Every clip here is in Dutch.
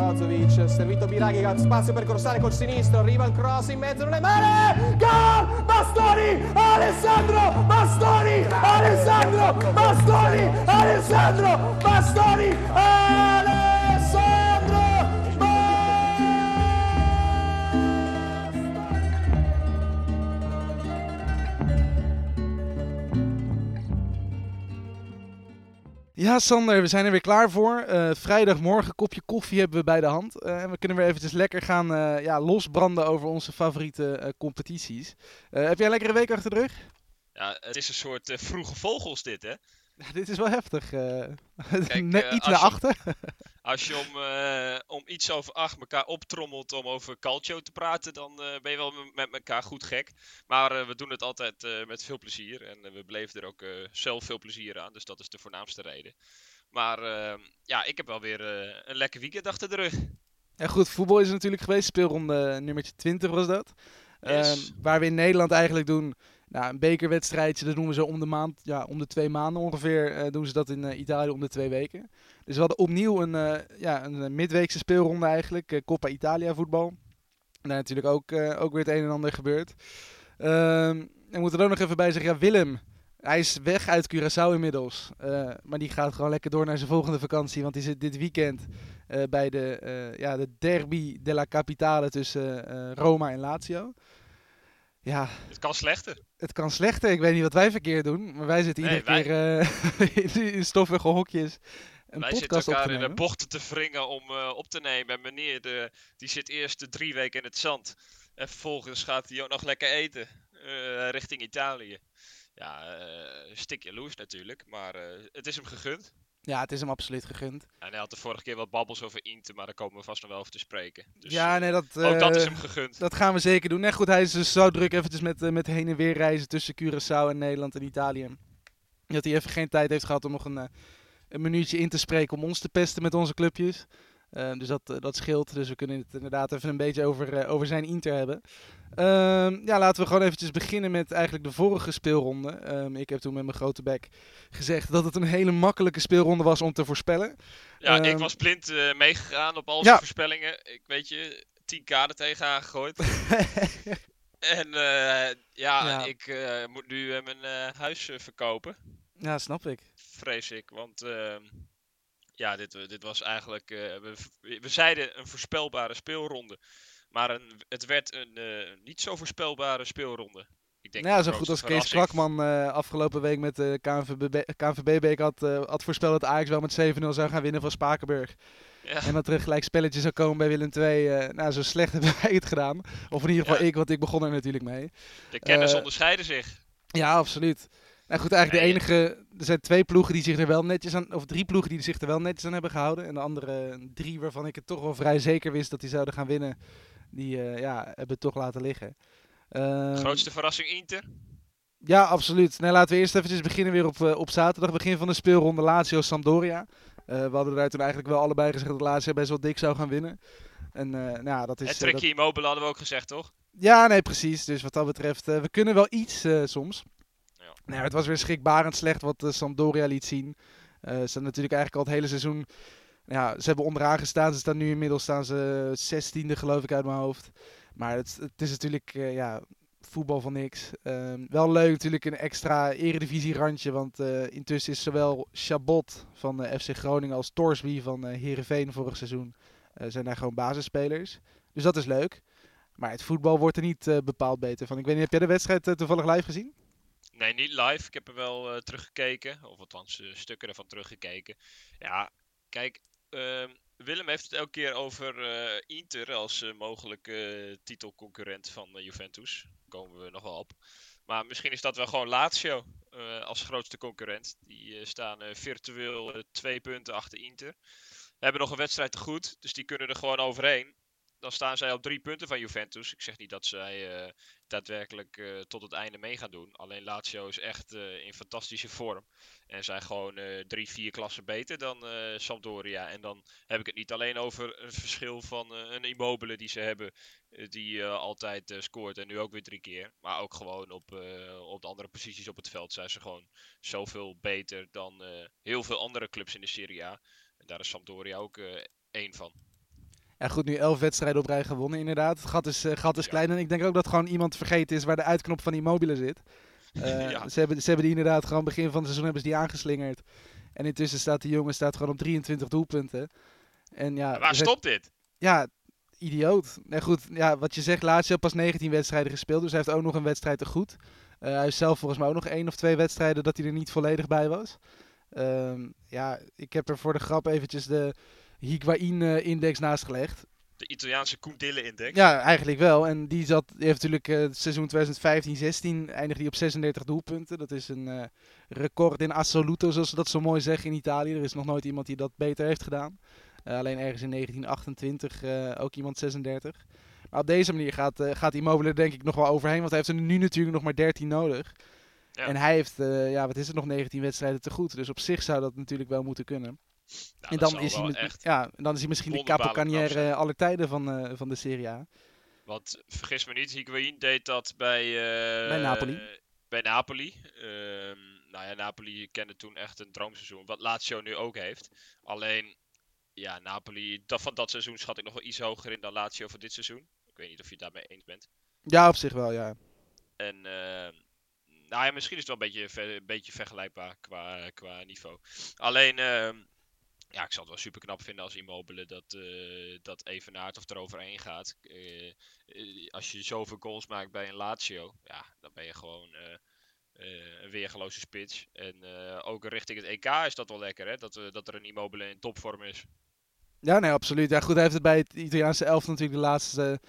Brozovic, servito Biraghi, spazio per crossare col sinistro, arriva il cross in mezzo, non è male! Gol! Bastoni! Alessandro Bastoni! Alessandro Bastoni! Alessandro Bastoni! Alessandro Ja, Sander, we zijn er weer klaar voor. Eh, vrijdagmorgen, kopje koffie hebben we bij de hand. Eh, en we kunnen weer eventjes lekker gaan eh, ja, losbranden over onze favoriete competities. Heb jij een lekkere week achter de rug? Ja, het is een soort vroege vogels dit, hè? Ja, dit is wel heftig. Kijk, Net eh, iets naar je- achter. Als je om, eh, om iets over acht elkaar optrommelt om over Calcio te praten, dan ben je wel met elkaar goed gek. Maar we doen het altijd met veel plezier en we beleven er ook zelf veel plezier aan, dus dat is de voornaamste reden. Maar eh, ja, ik heb wel weer een lekker weekend achter de rug. Ja, goed, voetbal is er natuurlijk geweest. Speelronde nummertje 20 was dat. Yes. Ehm, waar we in Nederland eigenlijk doen, nou, een bekerwedstrijdje, dat doen zo om de maand, ja, om de twee maanden ongeveer, eh, doen ze dat in eh, Italië om de twee weken. Dus we hadden opnieuw een, eh, ja, een midweekse speelronde eigenlijk, Coppa Italia voetbal. Daar natuurlijk ook, ook weer het een en ander gebeurd. Ehm en we moeten er ook nog even bij zeggen, ja, Willem, hij is weg uit Curaçao inmiddels. Maar die gaat gewoon lekker door naar zijn volgende vakantie, want die zit dit weekend bij de, ja, de derby della Capitale tussen Roma en Lazio. Ja, Het kan slechter. het kan slechter. Ik weet niet wat wij verkeerd doen, maar wij zitten Nee, iedere keer eh, in, stoffige hokjes een Wij zitten podcast elkaar in de bochten te wringen om eh, op te nemen. En meneer, de, die zit eerst de drie weken in het zand. En vervolgens gaat hij ook nog lekker eten. eh, richting Italië. Ja, stik jaloers natuurlijk. Maar het is hem gegund. Ja, het is hem absoluut gegund. En hij had de vorige keer wat babbels over Inter. Maar daar komen we vast nog wel over te spreken. Dus, ja, eh, nee, dat, ook dat is eh, hem gegund. dat gaan we zeker doen. Nee, goed, hij is dus zo druk eventjes met, eh, met heen en weer reizen tussen Curaçao en Nederland en Italië. Dat hij even geen tijd heeft gehad om nog een, eh, een minuutje in te spreken om ons te pesten met onze clubjes. Eh, dus dat, eh, dat scheelt. Dus we kunnen het inderdaad even een beetje over, eh, over zijn Inter hebben. Ehm, ja, laten we gewoon eventjes beginnen met eigenlijk de vorige speelronde. Ehm, ik heb toen met mijn grote bek gezegd dat het een hele makkelijke speelronde was om te voorspellen. Ja, ik ehm, was blind eh, meegegaan op al Ja. zijn voorspellingen. Ik weet je, 10 kaarten tegenaan gegooid. en ja, Ja. ik moet nu mijn huis verkopen. ja, snap ik. vrees ik. Want ehm, ja, dit, eh, dit was eigenlijk. eh, we, we zeiden een voorspelbare speelronde. Maar een, het werd een eh, niet zo voorspelbare speelronde. Ik denk Ja, de zo goed als Kees. Kwakman afgelopen week met de KNVB, KNVB-beek had, eh, had voorspeld dat Ajax wel met 7-0 zou gaan winnen van Spakenburg. Ja, En dat er gelijk spelletje zou komen bij Willem II. eh, nou, zo slecht hebben wij het gedaan. Of in ieder geval Ja. ik, want ik begon er natuurlijk mee. de kennis onderscheiden zich. Ja, absoluut. Nou goed, eigenlijk Nee, de enige... Er zijn twee ploegen die zich er wel netjes aan... Of drie ploegen die zich er wel netjes aan hebben gehouden. En de andere drie waarvan ik het toch wel vrij zeker wist dat die zouden gaan winnen. Die eh, ja, hebben het toch laten liggen. Ehm, Grootste verrassing Inter. Ja, absoluut. Nee, laten we eerst eventjes beginnen weer op, eh, op zaterdag. Begin van de speelronde Lazio-Sampdoria. Eh, we hadden daar toen eigenlijk wel allebei gezegd dat Lazio best wel dik zou gaan winnen. En nou, ja, dat is... Het eh, dat- trekje immobile hadden we ook gezegd, toch? Ja, nee, precies. Dus wat dat betreft, we kunnen wel iets soms. Ja. Nou, het was weer schrikbarend slecht wat eh, Sampdoria liet zien. Eh, ze zijn natuurlijk eigenlijk al het hele seizoen... Ja, ze hebben onderaan gestaan. Ze staan nu inmiddels staan ze zestiende geloof ik uit mijn hoofd. Maar het, het is natuurlijk eh, ja, voetbal van niks. Ehm, wel leuk natuurlijk een extra eredivisie randje. Want eh, intussen is zowel Chabot van eh, FC Groningen als Torsby van eh Heerenveen vorig seizoen... eh, zijn daar gewoon basisspelers. Dus dat is leuk. Maar het voetbal wordt er niet eh, bepaald beter van. Ik weet niet, heb jij de wedstrijd eh, toevallig live gezien? Nee, niet live. Ik heb er wel eh, teruggekeken. Of althans, eh, stukken ervan teruggekeken. Ja, kijk. ehm, Willem heeft het elke keer over eh, Inter als mogelijke titelconcurrent van Juventus. Daar komen we nog wel op. Maar misschien is dat wel gewoon Lazio als grootste concurrent. Die staan virtueel twee punten achter Inter. Hebben nog een wedstrijd te goed, dus die kunnen er gewoon overheen. Dan staan zij op drie punten van Juventus. Ik zeg niet dat zij eh, daadwerkelijk eh, tot het einde mee gaan doen. Alleen Lazio is echt eh, in fantastische vorm. En zijn gewoon drie, vier klassen beter dan Sampdoria. En dan heb ik het niet alleen over een verschil van een Immobile die ze hebben. die altijd scoort en nu ook weer drie keer. Maar ook gewoon op, op de andere posities op het veld zijn ze gewoon zoveel beter dan heel veel andere clubs in de Serie A. En daar is Sampdoria ook één van. Ja, goed, nu elf wedstrijden op rij gewonnen, inderdaad. Het gat is, eh, gat is Ja. klein. En ik denk ook dat gewoon iemand vergeten is waar de uitknop van Immobile zit. Eh, Ja. ze, hebben, ze hebben die inderdaad gewoon begin van het seizoen hebben ze die aangeslingerd. En intussen staat die jongen staat gewoon op 23 doelpunten. En ja, Waar stopt dit? ja, idioot. Nee, goed, ja, wat je zegt, Lazio pas 19 wedstrijden gespeeld. Dus hij heeft ook nog een wedstrijd te goed. Eh, hij heeft zelf volgens mij ook nog één of twee wedstrijden dat hij er niet volledig bij was. Ehm, ja, ik heb er voor de grap eventjes de Higuain-index naast gelegd. De Italiaanse Koendille-index. Ja, eigenlijk wel. En die, zat, die heeft natuurlijk eh, het seizoen 2015-16 eindigde hij op 36 doelpunten. Dat is een eh, record in assoluto, zoals ze dat zo mooi zeggen in Italië. Er is nog nooit iemand die dat beter heeft gedaan. Eh, alleen ergens in 1928 eh, ook iemand 36. Maar op deze manier gaat, eh gaat Immobile er denk ik nog wel overheen. Want hij heeft er nu natuurlijk nog maar 13 nodig. Ja. En hij heeft, ja, wat is het, nog 19 wedstrijden te goed. Dus op zich zou dat natuurlijk wel moeten kunnen. Nou, en, dan is hij, ja, dan is hij misschien de zijn. aller tijden van, eh, van de Serie A. Want vergis me niet, Higuain deed dat bij, eh, Bij Napoli. Bij Napoli. Ehm, nou ja, Napoli kende toen echt een droomseizoen. Wat Lazio nu ook heeft. Alleen, ja, Napoli, dat, van dat seizoen schat ik nog wel iets hoger in dan Lazio van dit seizoen. Ik weet niet of je het daarmee eens bent. Ja, op zich wel, ja. En, ehm, nou ja, misschien is het wel een beetje, een beetje vergelijkbaar qua, qua niveau. Alleen, ehm, ja, ik zal het wel super knap vinden als Immobile dat, eh dat evenaart of eroverheen gaat. Eh, eh, als je zoveel goals maakt bij een Lazio, ja, dan ben je gewoon een weergeloze spits. En ook richting het EK is dat wel lekker, hè? Dat, dat er een Immobile in topvorm is. Ja, nee, absoluut. Ja, goed, hij heeft het bij het Italiaanse elf natuurlijk de laatste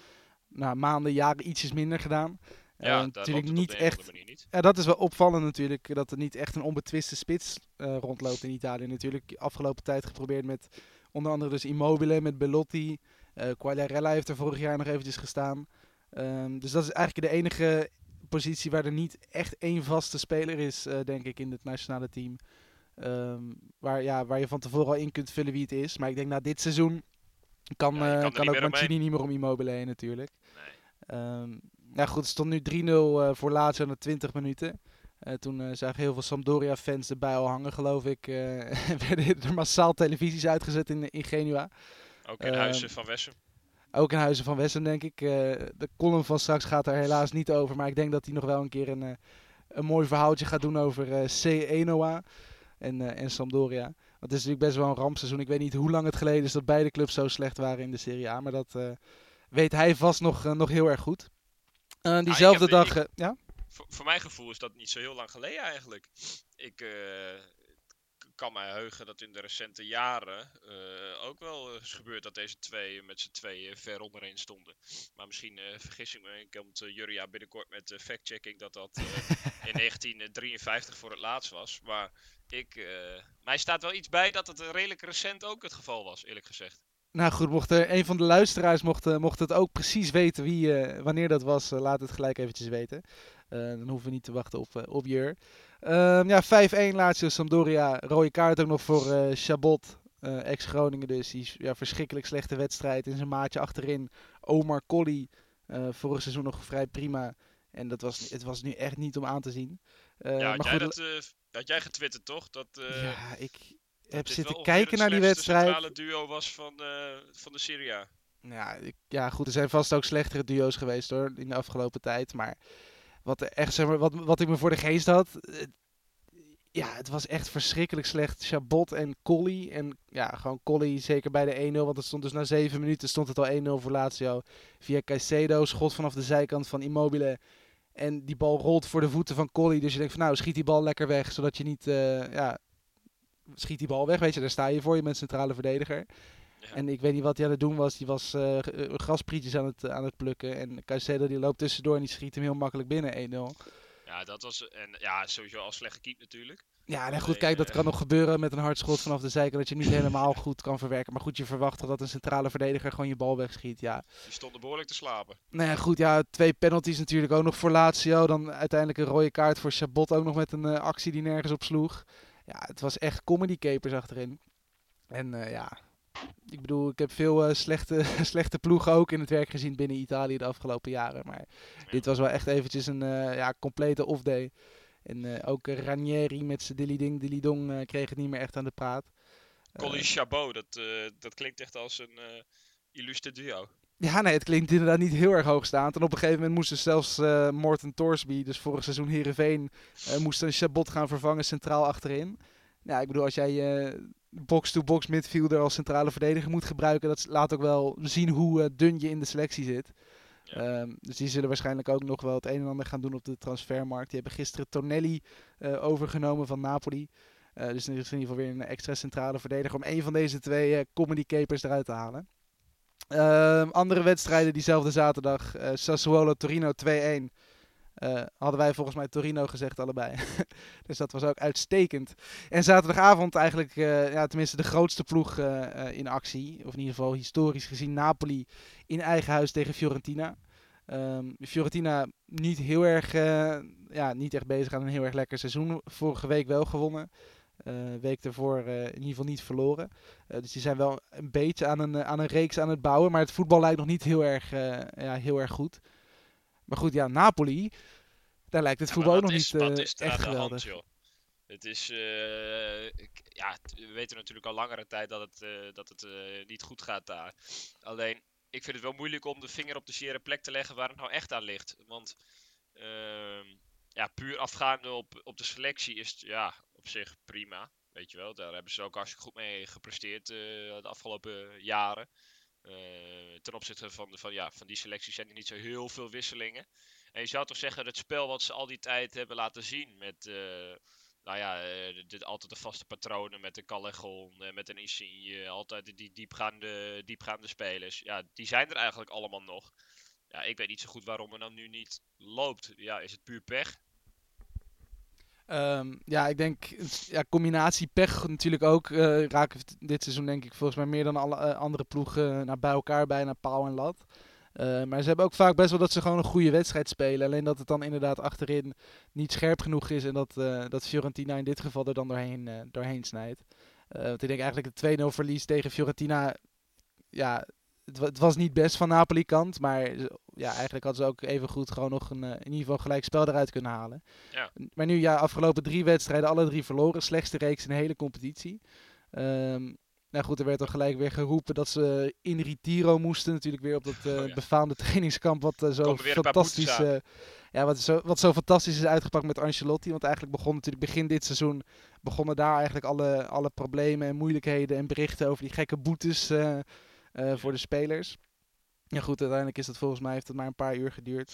nou, maanden, jaren ietsjes minder gedaan. Ja, Eh, natuurlijk niet echt. niet. Ja, dat is wel opvallend natuurlijk, dat er niet echt een onbetwiste spits eh, rondloopt in Italië. Natuurlijk afgelopen tijd geprobeerd met onder andere dus Immobile, met Belotti. eh Quagliarella heeft er vorig jaar nog eventjes gestaan. Ehm, dus dat is eigenlijk de enige positie waar er niet echt één vaste speler is, denk ik, in het nationale team. Ehm, waar, ja, waar je van tevoren al in kunt vullen wie het is. Maar ik denk na dit seizoen kan, Ja, kan ook omheen. Mancini niet meer om Immobile heen natuurlijk. Nee. Ehm ja goed, het stond nu 3-0 eh, voor Lazio na 20 minuten. Eh, toen eh, zagen heel veel Sampdoria-fans erbij al hangen, geloof ik. eh werden er massaal televisies uitgezet in, in Genua. Ook in Ehm, Huizen van Wessem. Ook in Huizen van Wessen, denk ik. De column van straks gaat er helaas niet over. Maar ik denk dat hij nog wel een keer een, een mooi verhaaltje gaat doen over C. Enoa en, en Sampdoria. Want het is natuurlijk best wel een rampseizoen. Ik weet niet hoe lang het geleden is dat beide clubs zo slecht waren in de Serie A. Maar dat weet hij vast nog, nog heel erg goed. Eh, diezelfde heb- dag... ik- eh, ja? Voor, voor mijn gevoel is dat niet zo heel lang geleden eigenlijk. Ik eh, kan mij heugen dat in de recente jaren ook wel is gebeurd dat deze twee met z'n tweeën ver onderin stonden. Maar misschien eh, vergis ik me en komt uh, Juria binnenkort met uh, fact-checking dat dat in 1953 voor het laatst was. Maar ik, mij staat wel iets bij dat het redelijk recent ook het geval was, eerlijk gezegd. Nou goed, mocht er een van de luisteraars mocht, eh, mocht het ook precies weten wie, eh, wanneer dat was, eh, laat het gelijk eventjes weten. Eh, dan hoeven we niet te wachten op, eh, op Jur. Ehm, ja, 5-1 Lazio Sampdoria. Rode kaart ook nog voor eh Chabot, eh, ex-Groningen dus. Die ja, verschrikkelijk slechte wedstrijd in zijn maatje achterin. Omar Colli, eh, vorig seizoen nog vrij prima. En dat was, het was nu echt niet om aan te zien. Eh, ja, maar had, jij goed, dat, eh, had jij getwitterd toch? Dat, eh, ja, ik heb zitten kijken het naar die wedstrijd. centrale duo was van, eh, van de Serie A. Ja, ik, ja, goed, er zijn vast ook slechtere duo's geweest hoor, in de afgelopen tijd. Maar wat, echt, zeg maar, wat, wat ik me voor de geest had, eh, ja, het was echt verschrikkelijk slecht. Chabot en Colli. En ja, gewoon Colli zeker bij de 1-0, want het stond dus na 7 minuten stond het al 1-0 voor Lazio. Via Caicedo, schot vanaf de zijkant van Immobile. En die bal rolt voor de voeten van Colli. Dus je denkt van nou, schiet die bal lekker weg, zodat je niet, eh, ja, schiet die bal weg. Weet je, daar sta je voor, je bent centrale verdediger. Ja. En ik weet niet wat hij aan het doen was. Die was eh, eh, grasprietjes aan het, aan het plukken. En Caicedo die loopt tussendoor en die schiet hem heel makkelijk binnen 1-0. Ja, dat was. En ja, sowieso al slecht gekiept natuurlijk. Ja, nee, goed, kijk, dat eh, kan nog gebeuren met een hard schot vanaf de zijkant. Dat je niet helemaal goed kan verwerken. Maar goed, je verwacht toch dat een centrale verdediger gewoon je bal wegschiet. Ja, Die stonden behoorlijk te slapen. nou ja, goed, ja, twee penalties natuurlijk ook nog voor Lazio. Dan uiteindelijk een rode kaart voor Chabot ook nog met een eh, actie die nergens op sloeg. Ja, het was echt comedy capers achterin. En eh, ja, ik bedoel, ik heb veel eh, slechte, slechte ploegen ook in het werk gezien binnen Italië de afgelopen jaren. Maar dit was wel echt eventjes een eh, ja, complete off-day. En ook Ranieri met zijn dilly-ding, dilly-dong eh, kreeg het niet meer echt aan de praat. Colin Chabot, dat, dat klinkt echt als een, illustre duo. Ja, nee, het klinkt inderdaad niet heel erg hoogstaand. En op een gegeven moment moesten zelfs uh, Morten Torsby, dus vorig seizoen Heerenveen, uh, moest een Chabot gaan vervangen centraal achterin. Ja, ik bedoel, als jij uh, box-to-box midfielder als centrale verdediger moet gebruiken, dat laat ook wel zien hoe dun je in de selectie zit. Ja. Um, dus die zullen waarschijnlijk ook nog wel het een en ander gaan doen op de transfermarkt. Die hebben gisteren Tonelli overgenomen van Napoli. dus er is in ieder geval weer een extra centrale verdediger om een van deze twee comedy capers eruit te halen. Uh, andere wedstrijden diezelfde zaterdag. Uh, Sassuolo Torino 2-1. Uh, eh, hadden wij volgens mij Torino gezegd allebei. dus dat was ook uitstekend. En zaterdagavond eigenlijk, uh, ja, tenminste de grootste ploeg in actie. Of in ieder geval historisch gezien Napoli in eigen huis tegen Fiorentina. Um, Fiorentina niet heel erg, ja, niet echt bezig aan een heel erg lekker seizoen. Vorige week wel gewonnen. Uh, week ervoor uh, in ieder geval niet verloren. Uh, dus die zijn wel een beetje aan een, aan een reeks aan het bouwen. Maar het voetbal lijkt nog niet heel erg, ja, heel erg goed. Maar goed, ja, Napoli. Daar lijkt het ja, voetbal nog is, niet is echt geweldig. Hand, het is, ja, we weten natuurlijk al langere tijd dat het, dat het niet goed gaat daar. Alleen, ik vind het wel moeilijk om de vinger op de zere plek te leggen waar het nou echt aan ligt. Want ehm, ja, puur afgaande op, op de selectie is ja, op zich prima. Weet je wel, daar hebben ze ook hartstikke goed mee gepresteerd uh, de afgelopen jaren. Uh, ten opzichte van, van, ja, van die selectie zijn er niet zo heel veel wisselingen. En je zou toch zeggen, het spel wat ze al die tijd hebben laten zien met, uh, nou ja, dit, altijd de vaste patronen met de Callejon, met een Insigne, altijd die diepgaande, diepgaande spelers. Ja, die zijn er eigenlijk allemaal nog. Ja, ik weet niet zo goed waarom het dan nu niet loopt. Ja, is het puur pech? Um, ja, ik denk, ja, combinatie pech natuurlijk ook. Uh, raken dit seizoen denk ik volgens mij meer dan alle uh, andere ploegen naar bij elkaar bijna paal en lat. Uh, maar ze hebben ook vaak best wel dat ze gewoon een goede wedstrijd spelen. Alleen dat het dan inderdaad achterin niet scherp genoeg is. En dat, dat Fiorentina in dit geval er dan doorheen, doorheen snijdt. want ik denk eigenlijk het 2-0 verlies tegen Fiorentina. Ja, het, het, was niet best van Napoli kant, maar ja, eigenlijk hadden ze ook even goed gewoon nog een, eh, in ieder geval gelijk spel eruit kunnen halen. Ja. Maar nu, ja, afgelopen drie wedstrijden, alle drie verloren. Slechtste reeks in de hele competitie. Um, nou goed, er werd al gelijk weer geroepen dat ze in Retiro moesten. Natuurlijk weer op dat uh, oh, befaamde trainingskamp. Wat uh, zo fantastisch. Uh, ja, wat zo, wat zo fantastisch is uitgepakt met Ancelotti. Want eigenlijk begon natuurlijk begin dit seizoen. begonnen daar eigenlijk alle, alle problemen en moeilijkheden en berichten over die gekke boetes voor de spelers. Ja goed, uiteindelijk is dat volgens mij heeft het maar een paar uur geduurd.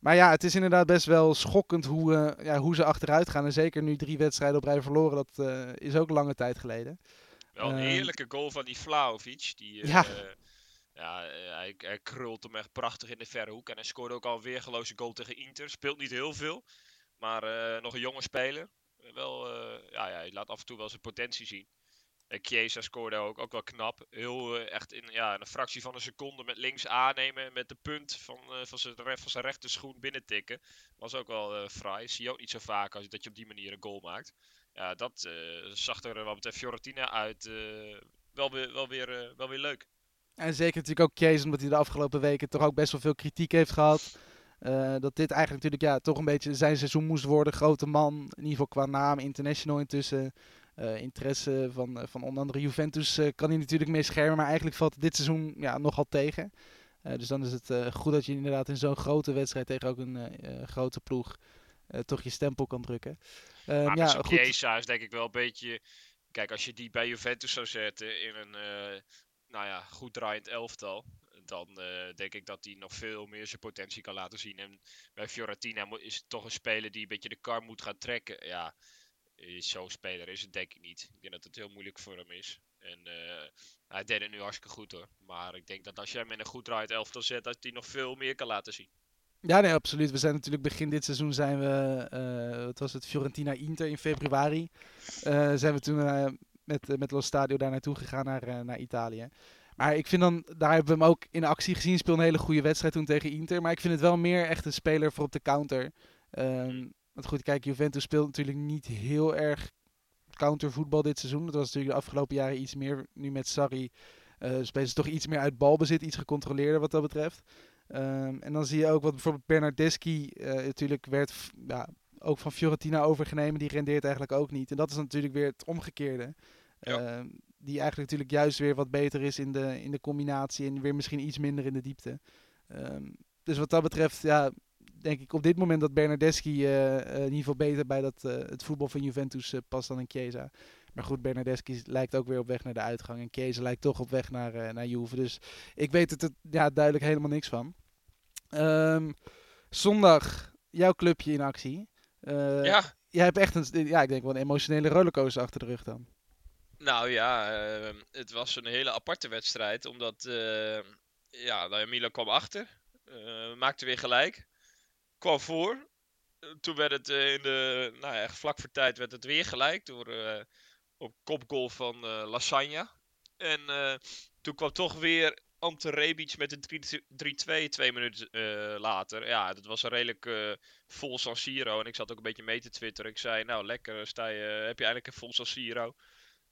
Maar ja, het is inderdaad best wel schokkend hoe, uh, ja, hoe ze achteruit gaan. En zeker nu drie wedstrijden op rij verloren, dat uh, is ook lange tijd geleden. Wel een heerlijke goal van die Vlaovic. Die, ja. ja hij, hij, krult hem echt prachtig in de verre hoek. En hij scoorde ook al een weergeloze goal tegen Inter. Speelt niet heel veel, maar nog een jonge speler. Wel, ja, ja, hij laat af en toe wel zijn potentie zien. Uh, Chiesa scoorde ook, ook wel knap. Heel uh, echt in ja, een fractie van een seconde met links aannemen. Met de punt van, uh, van, zijn, van zijn rechterschoen binnen tikken. Was ook wel fraai. Zie je ook niet zo vaak als dat je op die manier een goal maakt. Ja, dat zag er wat betreft Fiorentina uit wel, weer, wel, weer, wel weer leuk. En zeker natuurlijk ook Chiesa, omdat hij de afgelopen weken toch ook best wel veel kritiek heeft gehad. dat dit eigenlijk natuurlijk ja, toch een beetje zijn seizoen moest worden. Grote man, in ieder geval qua naam, international intussen. Uh, interesse van, uh, van onder andere Juventus uh, kan hij natuurlijk mee schermen. Maar eigenlijk valt dit seizoen ja, nogal tegen. dus dan is het goed dat je inderdaad in zo'n grote wedstrijd tegen ook een grote ploeg toch je stempel kan drukken. Ehm, maar ja, goed. Chiesa is denk ik wel een beetje... Kijk, als je die bij Juventus zou zetten in een nou ja, goed draaiend elftal dan denk ik dat hij nog veel meer zijn potentie kan laten zien. En bij Fiorentina is het toch een speler die een beetje de kar moet gaan trekken. Ja, zo'n speler is het denk ik niet. Ik denk dat het heel moeilijk voor hem is. En uh, hij deed het nu hartstikke goed hoor. Maar ik denk dat als jij hem in een goed draait elftal zet, dat hij nog veel meer kan laten zien. Ja, nee, absoluut. We zijn natuurlijk begin dit seizoen zijn we, uh, wat was het, Fiorentina Inter in februari. Uh, zijn we toen met, met Los Stadio daar naartoe gegaan naar, naar Italië. Maar ik vind dan, daar hebben we hem ook in actie gezien. Speelde een hele goede wedstrijd toen tegen Inter. Maar ik vind het wel meer echt een speler voor op de counter. Um, want goed, kijk, Juventus speelt natuurlijk niet heel erg countervoetbal dit seizoen. Dat was natuurlijk de afgelopen jaren iets meer. Nu met Sarri uh, spelen ze toch iets meer uit balbezit, iets gecontroleerder wat dat betreft. Um, en dan zie je ook wat bijvoorbeeld Bernardeschi uh, natuurlijk werd ja, ook van Fiorentina overgenomen. Die rendeert eigenlijk ook niet. En dat is natuurlijk weer het omgekeerde. Ja. Uh, die eigenlijk natuurlijk juist weer wat beter is in de, in de combinatie en weer misschien iets minder in de diepte. Ehm, dus wat dat betreft, ja, denk ik op dit moment dat Bernardeschi uh, in ieder geval beter bij dat, het voetbal van Juventus past dan een Chiesa. Maar goed, Bernardeschi lijkt ook weer op weg naar de uitgang. En Chiesa lijkt toch op weg naar, naar Juve. Dus ik weet het, ja, duidelijk helemaal niks van. Um, zondag, jouw clubje in actie. Uh, ja. Jij hebt echt een, ja, ik denk wel een emotionele rollercoaster achter de rug dan. Nou ja, uh, het was een hele aparte wedstrijd. Omdat, uh, ja, Milan kwam achter. maakte weer gelijk. Kwam voor. Toen werd het in de, nou ja, vlak voor tijd werd het weer gelijk. Door op kopgoal van Lasagna. En toen kwam toch weer Ante Rebic met een 3-2 twee minuten uh, later. Ja, dat was een redelijk uh, vol San Siro. En ik zat ook een beetje mee te twitteren. Ik zei, nou lekker, sta je, heb je eigenlijk een vol San Siro.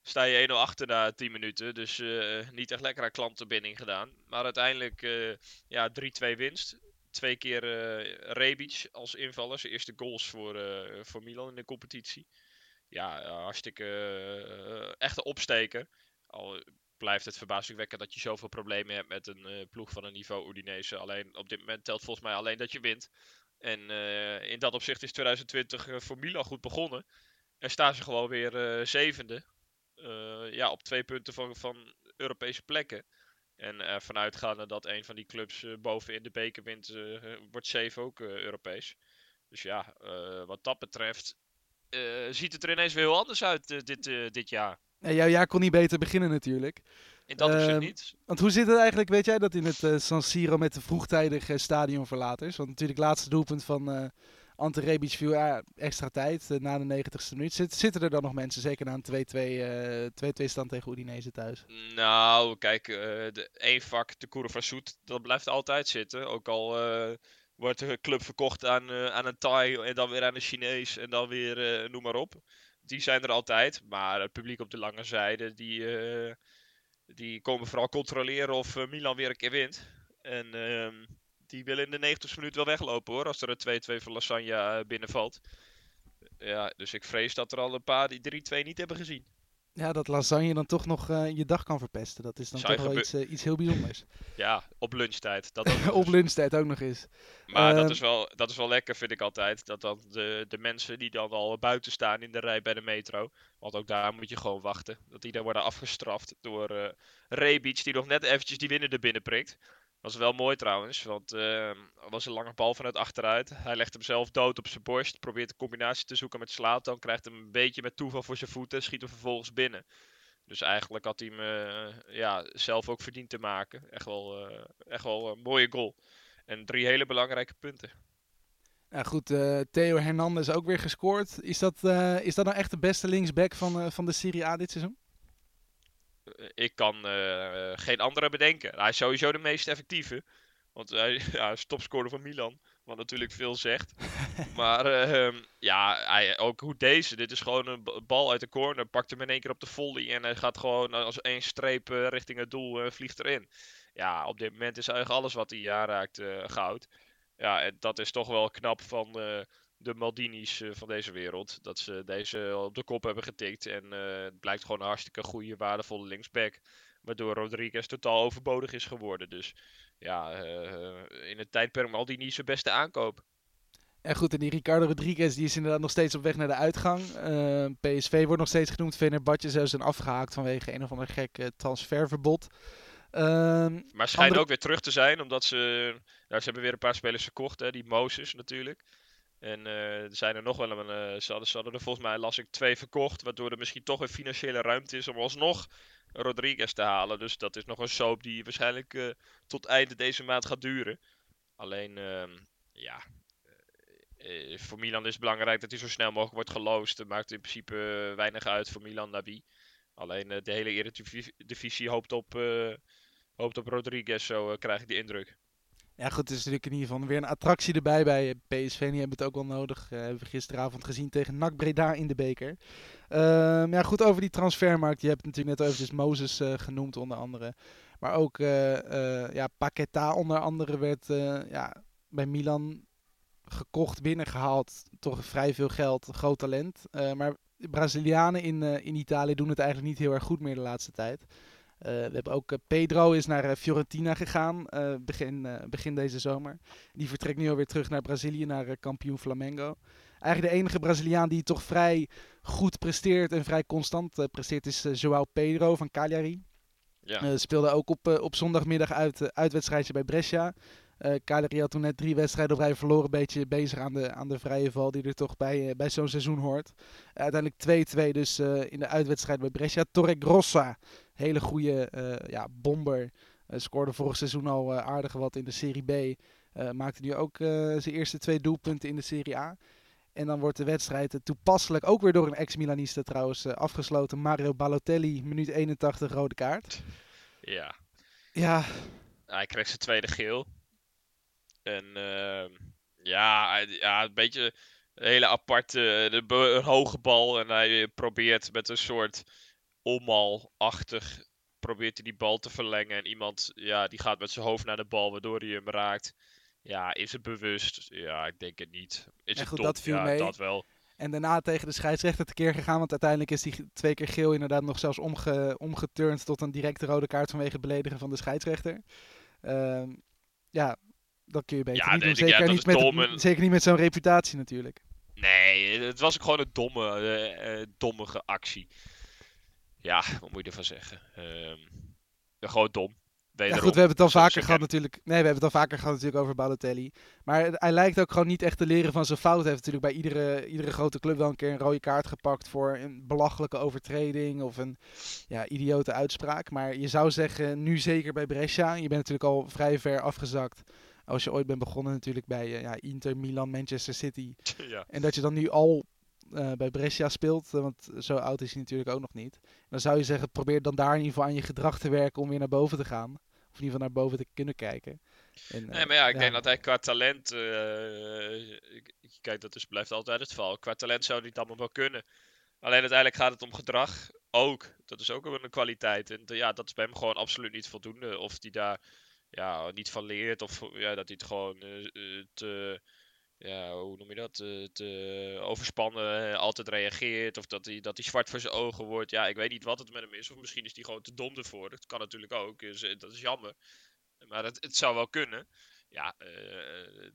Sta je 1-0 achter na 10 minuten. Dus uh, niet echt lekker aan klantenbinding gedaan. Maar uiteindelijk, ja, 3-2 winst. Twee keer Rebic als invaller. Zijn eerste goals voor, voor Milan in de competitie. Ja, hartstikke echte opsteker. Al blijft het verbazingwekkend dat je zoveel problemen hebt met een uh, ploeg van een niveau Udinese. Alleen op dit moment telt volgens mij alleen dat je wint. En uh, in dat opzicht is 2020 uh, voor Milan goed begonnen. En staan ze gewoon weer zevende. ja, op twee punten van, van Europese plekken. En ervan uitgaande dat een van die clubs boven in de beker wint, wordt 7 ook Europees. Dus ja, wat dat betreft ziet het er ineens weer heel anders uit dit, dit jaar. En jouw jaar kon niet beter beginnen natuurlijk. In dat opzicht ehm, niet. Want hoe zit het eigenlijk, weet jij dat in het uh, San Siro met de vroegtijdige stadionverlaters? Want natuurlijk het laatste doelpunt van uh, Ante viel extra tijd, uh, na de 90ste minuut. Zit, zitten er dan nog mensen, zeker na een 2-2 stand tegen Udinese thuis? Nou, kijk, de één vak, de Koeren Soet, dat blijft altijd zitten. Ook al wordt de club verkocht aan, aan een Thai en dan weer aan een Chinees en dan weer noem maar op die zijn er altijd. Maar het publiek op de lange zijde, die, eh, die komen vooral controleren of uh, Milan weer een keer wint. En ehm, die willen in de 90 minuut wel weglopen hoor, als er een 2-2 voor Lasagna eh, binnenvalt. Ja, dus ik vrees dat er al een paar die 3-2 niet hebben gezien. Ja, dat lasagne dan toch nog uh, je dag kan verpesten. Dat is dan toch wel iets, uh, iets heel bijzonders. ja, op lunchtijd. Dat ook op lunchtijd ook nog eens. Maar dat, ehm, is wel, dat is wel lekker, vind ik altijd. Dat dan de, de mensen die dan al buiten staan in de rij bij de metro. Want ook daar moet je gewoon wachten. Dat die dan worden afgestraft door uh, Rebic, die nog net eventjes die winnen er binnen prikt. Was wel mooi trouwens, want uh, was een lange bal vanuit achteruit. Hij legt hem zelf dood op zijn borst, probeert de combinatie te zoeken met Slatan, krijgt hem een beetje met toeval voor zijn voeten, schiet hem vervolgens binnen. Dus eigenlijk had hij hem uh, ja, zelf ook verdiend te maken. Echt wel, uh, echt wel een mooie goal. En drie hele belangrijke punten. Ja, goed, uh, Theo Hernandez ook weer gescoord. Is dat, is dat nou echt de beste linksback van, van de Serie A dit seizoen? Ik kan uh, geen andere bedenken. Hij is sowieso de meest effectieve. Want hij ja, is topscorer van Milan. Wat natuurlijk veel zegt. maar uh, ja, hij, ook hoe deze. Dit is gewoon een bal uit de corner. Pakt hem in één keer op de volley. En hij gaat gewoon als één streep uh, richting het doel vliegt erin. Ja, op dit moment is eigenlijk alles wat hij aanraakt goud. Ja, en dat is toch wel knap van de Maldini's eh, van deze wereld. Dat ze deze op de kop hebben getikt. En uh, het blijkt gewoon een hartstikke goede, waardevolle linksback. Waardoor Rodriguez totaal overbodig is geworden. Dus ja, uh, in het tijdperk Maldini zijn beste aankoop. En goed, en die Ricardo Rodriguez die is inderdaad nog steeds op weg naar de uitgang. Uh, PSV wordt nog steeds genoemd. Venerbahce zelfs zijn afgehaakt vanwege een of ander gek transferverbod. Uh, maar schijnt ook weer terug te zijn, omdat ze... Nou, ze hebben weer een paar spelers verkocht, hè, die Moses natuurlijk. En uh, er zijn er nog wel een. Uh, ze, hadden, er volgens mij, las ik, twee verkocht. Waardoor er misschien toch een financiële ruimte is om alsnog Rodriguez te halen. Dus dat is nog een soap die waarschijnlijk uh, tot einde deze maand gaat duren. Alleen, ehm, ja. voor Milan is het belangrijk dat hij zo snel mogelijk wordt geloosd. Het maakt in principe weinig uit voor Milan naar wie. Alleen de hele Eredivisie hoopt op, hoopt op Rodriguez, zo krijg ik die indruk. Ja, goed, het is natuurlijk in ieder geval weer een attractie erbij bij PSV. Die hebben het ook wel nodig. Uh, hebben we gisteravond gezien tegen NAC Breda in de beker. Uh, ja, goed, over die transfermarkt. Je hebt natuurlijk net eventjes Mozes uh, genoemd, onder andere. Maar ook ja, Paqueta onder andere werd ja, bij Milan gekocht, binnengehaald. Toch vrij veel geld, groot talent. maar de Brazilianen in, in Italië doen het eigenlijk niet heel erg goed meer de laatste tijd. We hebben ook Pedro is naar Fiorentina gegaan begin, begin deze zomer. Die vertrekt nu alweer terug naar Brazilië, naar kampioen Flamengo eigenlijk de enige Braziliaan die toch vrij goed presteert en vrij constant uh, presteert is uh, João Pedro van Cagliari. Ja. Uh, speelde ook op, op zondagmiddag uit, uitwedstrijdje bij Brescia. Cagliari had toen net drie wedstrijden op rij verloren. Een beetje bezig aan de, aan de vrije val die er toch bij, bij zo'n seizoen hoort. uiteindelijk 2-2 dus in de uitwedstrijd bij Brescia. Torre Grossa, hele goede ja, bomber. scoorde vorig seizoen al aardig wat in de Serie B. maakte nu ook zijn eerste twee doelpunten in de Serie A. En dan wordt de wedstrijd toepasselijk ook weer door een ex-Milanista trouwens eh, afgesloten. Mario Balotelli, minuut 81, rode kaart. Ja. Ja. Hij kreeg zijn tweede geel. En uh, ja, ja, een beetje een hele aparte, de, hoge bal. En hij probeert met een soort ommalachtig, probeert hij die bal te verlengen. En iemand, ja, die gaat met zijn hoofd naar de bal, waardoor hij hem raakt. Ja, is het bewust? Ja, ik denk het niet. Is het goed, dat viel ja, mee. dat wel. En daarna tegen de scheidsrechter tekeer gegaan. Want uiteindelijk is die twee keer geel inderdaad nog zelfs omge, omgeturnd tot een directe rode kaart vanwege beledigen van de scheidsrechter. Uh, ja, dat kun je beter niet doen. Zeker, niet met, zeker niet met zo'n reputatie natuurlijk. Nee, het was ook gewoon een domme, uh, uh, dommige actie. Ja, wat moet je ervan zeggen? Uh, gewoon dom. Ja, goed, we hebben het al vaker gehad natuurlijk. Nee, we hebben het al vaker gehad natuurlijk over Balotelli. Maar hij lijkt ook gewoon niet echt te leren van zijn fout. Hij heeft natuurlijk bij iedere, iedere grote club wel een keer een rode kaart gepakt voor een belachelijke overtreding of een ja, idiote uitspraak. Maar je zou zeggen, nu zeker bij Brescia. Je bent natuurlijk al vrij ver afgezakt. Als je ooit bent begonnen natuurlijk bij uh, ja, Inter, Milan, Manchester City. Ja. En dat je dan nu al uh, bij Brescia speelt, uh, want zo oud is hij natuurlijk ook nog niet. Dan zou je zeggen, probeer dan daar in ieder geval aan je gedrag te werken om weer naar boven te gaan. Of in ieder geval naar boven te kunnen kijken. En, nee, maar ja, ik denk dat hij qua talent, kijk, dat is, blijft altijd het geval. Qua talent zou hij het allemaal wel kunnen. Alleen uiteindelijk gaat het om gedrag ook. Dat is ook een kwaliteit. En ja, dat is bij hem gewoon absoluut niet voldoende. Of hij daar ja, niet van leert, of ja, dat hij het gewoon te ja, hoe noem je dat? Te, te overspannen, altijd reageert. Of dat hij, dat hij zwart voor zijn ogen wordt. Ja, ik weet niet wat het met hem is. Of misschien is hij gewoon te dom ervoor. Dat kan natuurlijk ook. Dus, eh, dat is jammer. Maar het, het zou wel kunnen. Ja,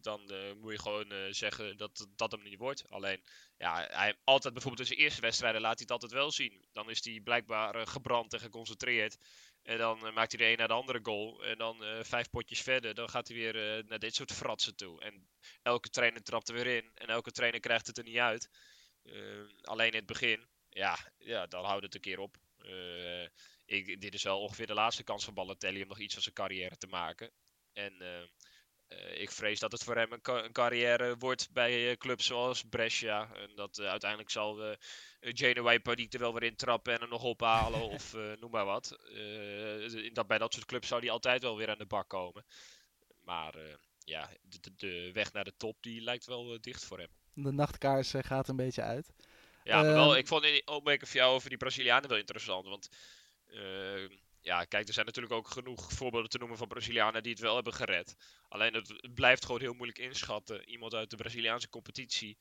dan moet je gewoon zeggen dat dat hem niet wordt. Alleen, ja, hij altijd bijvoorbeeld in zijn eerste wedstrijden laat hij het altijd wel zien. Dan is hij blijkbaar gebrand en geconcentreerd. En dan uh, maakt hij de een naar de andere goal. En dan uh, vijf potjes verder, dan gaat hij weer uh, naar dit soort fratsen toe. En elke trainer trapt er weer in. En elke trainer krijgt het er niet uit. alleen in het begin, ja, ja, dan houdt het een keer op. Ik, dit is wel ongeveer de laatste kans van Balotelli om nog iets van zijn carrière te maken. En ik vrees dat het voor hem een, een carrière wordt bij uh, clubs zoals Brescia. En dat uh, uiteindelijk zal uh, Genoa Paniek er wel weer in trappen en er nog ophalen of noem maar wat. in dat, bij dat soort clubs zou hij altijd wel weer aan de bak komen. Maar ja, de, de, weg naar de top die lijkt wel dicht voor hem. De nachtkaars gaat een beetje uit. Ja, maar wel, ehm, ik vond die opmerking van jou over die Brazilianen wel interessant. Want ja, kijk, er zijn natuurlijk ook genoeg voorbeelden te noemen van Brazilianen die het wel hebben gered. Alleen het blijft gewoon heel moeilijk inschatten. Iemand uit de Braziliaanse competitie,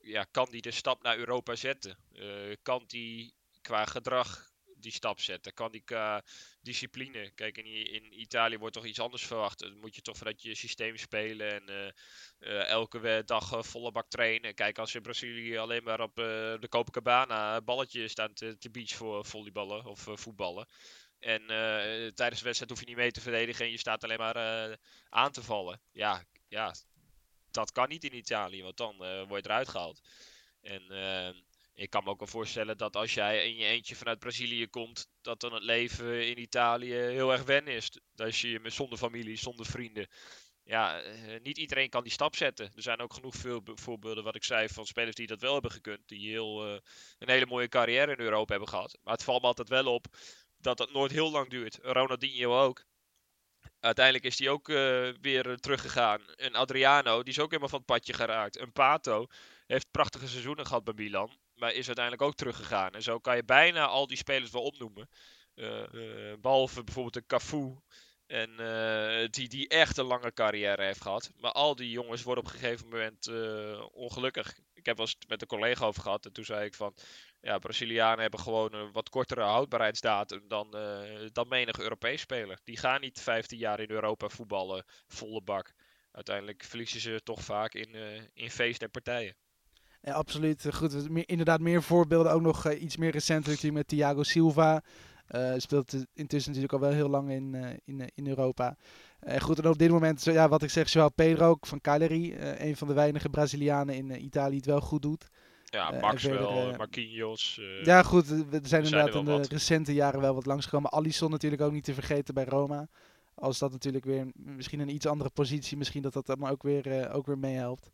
ja, kan die de stap naar Europa zetten? Uh, kan die qua gedrag die stap zetten? Kan die qua discipline? Kijk, in, in Italië wordt toch iets anders verwacht. Dan moet je toch vanuit je systeem spelen en uh, uh, elke dag volle bak trainen. Kijk, als je in Brazilië alleen maar op de Copacabana balletjes staan te, te beach voor volleyballen of voetballen en uh, tijdens de wedstrijd hoef je niet mee te verdedigen en je staat alleen maar uh, aan te vallen. Ja, ja, dat kan niet in Italië, want dan uh, word je eruit gehaald. En ik kan me ook wel voorstellen dat als jij in je eentje vanuit Brazilië komt, dat dan het leven in Italië heel erg wen is. Dat je met zonder familie, zonder vrienden. Ja, niet iedereen kan die stap zetten. Er zijn ook genoeg veel voorbeelden, wat ik zei, van spelers die dat wel hebben gekund. Die heel, een hele mooie carrière in Europa hebben gehad. Maar het valt me altijd wel op dat dat nooit heel lang duurt. Ronaldinho ook. Uiteindelijk is hij ook uh, weer teruggegaan. En Adriano, die is ook helemaal van het padje geraakt. En Pato heeft prachtige seizoenen gehad bij Milan. Maar is uiteindelijk ook teruggegaan. En zo kan je bijna al die spelers wel opnoemen. Uh, behalve bijvoorbeeld een Cafu. En die, die echt een lange carrière heeft gehad. Maar al die jongens worden op een gegeven moment ongelukkig. Ik heb wel eens met een collega over gehad. En toen zei ik van ja, Brazilianen hebben gewoon een wat kortere houdbaarheidsdatum dan, uh, dan menig Europees speler. Die gaan niet 15 jaar in Europa voetballen, volle bak. Uiteindelijk verliezen ze toch vaak in, uh, in feest en partijen. Ja, absoluut. Goed, inderdaad meer voorbeelden. Ook nog uh, iets meer recentelijk met Thiago Silva. Speelt intussen natuurlijk al wel heel lang in, in, in Europa. goed, en op dit moment, ja, wat ik zeg, Joao Pedro van Cagliari. een van de weinige Brazilianen in Italië die het wel goed doet. Ja, uh, Maxwell, uh, Marquinhos. Uh, ja, goed. We zijn inderdaad in de recente jaren wel wat langsgekomen. Alisson natuurlijk ook niet te vergeten bij Roma. Als dat natuurlijk weer misschien een iets andere positie, misschien dat dat dan ook weer, ook weer meehelpt.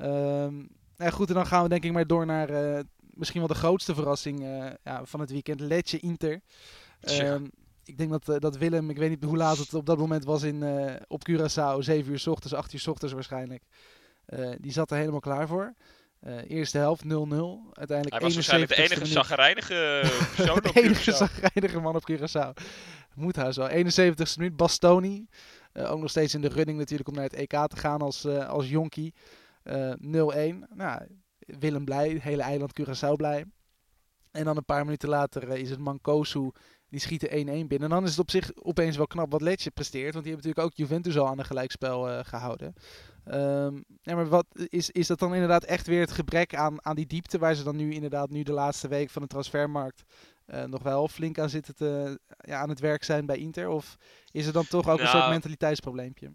Um, ja, goed, en dan gaan we denk ik maar door naar misschien wel de grootste verrassing ja, van het weekend. Letje Inter. Um, ik denk dat, dat Willem, ik weet niet hoe laat het op dat moment was in, op Curaçao, 7 uur s ochtends, 8 uur s ochtends waarschijnlijk. die zat er helemaal klaar voor. Uh, eerste helft 0-0. Uiteindelijk Hij was waarschijnlijk de enige zagrijnige persoon de enige zagrijnige man op Curaçao. Moet hij zo. 71ste minuut. Bastoni. Uh, ook nog steeds in de running natuurlijk om naar het EK te gaan als, uh, als jonkie. 0-1. Nou, Willem blij. hele eiland Curaçao blij. En dan een paar minuten later is het Mancosu. Die schieten 1-1 binnen. En dan is het op zich opeens wel knap wat Letje presteert. Want die hebben natuurlijk ook Juventus al aan een gelijkspel gehouden. Um, ja, maar wat, is, is dat dan inderdaad echt weer het gebrek aan, aan die diepte waar ze dan nu inderdaad nu de laatste week van de transfermarkt uh, nog wel flink aan zitten te, ja, aan het werk zijn bij Inter? Of is er dan toch ook een soort nou, mentaliteitsprobleempje?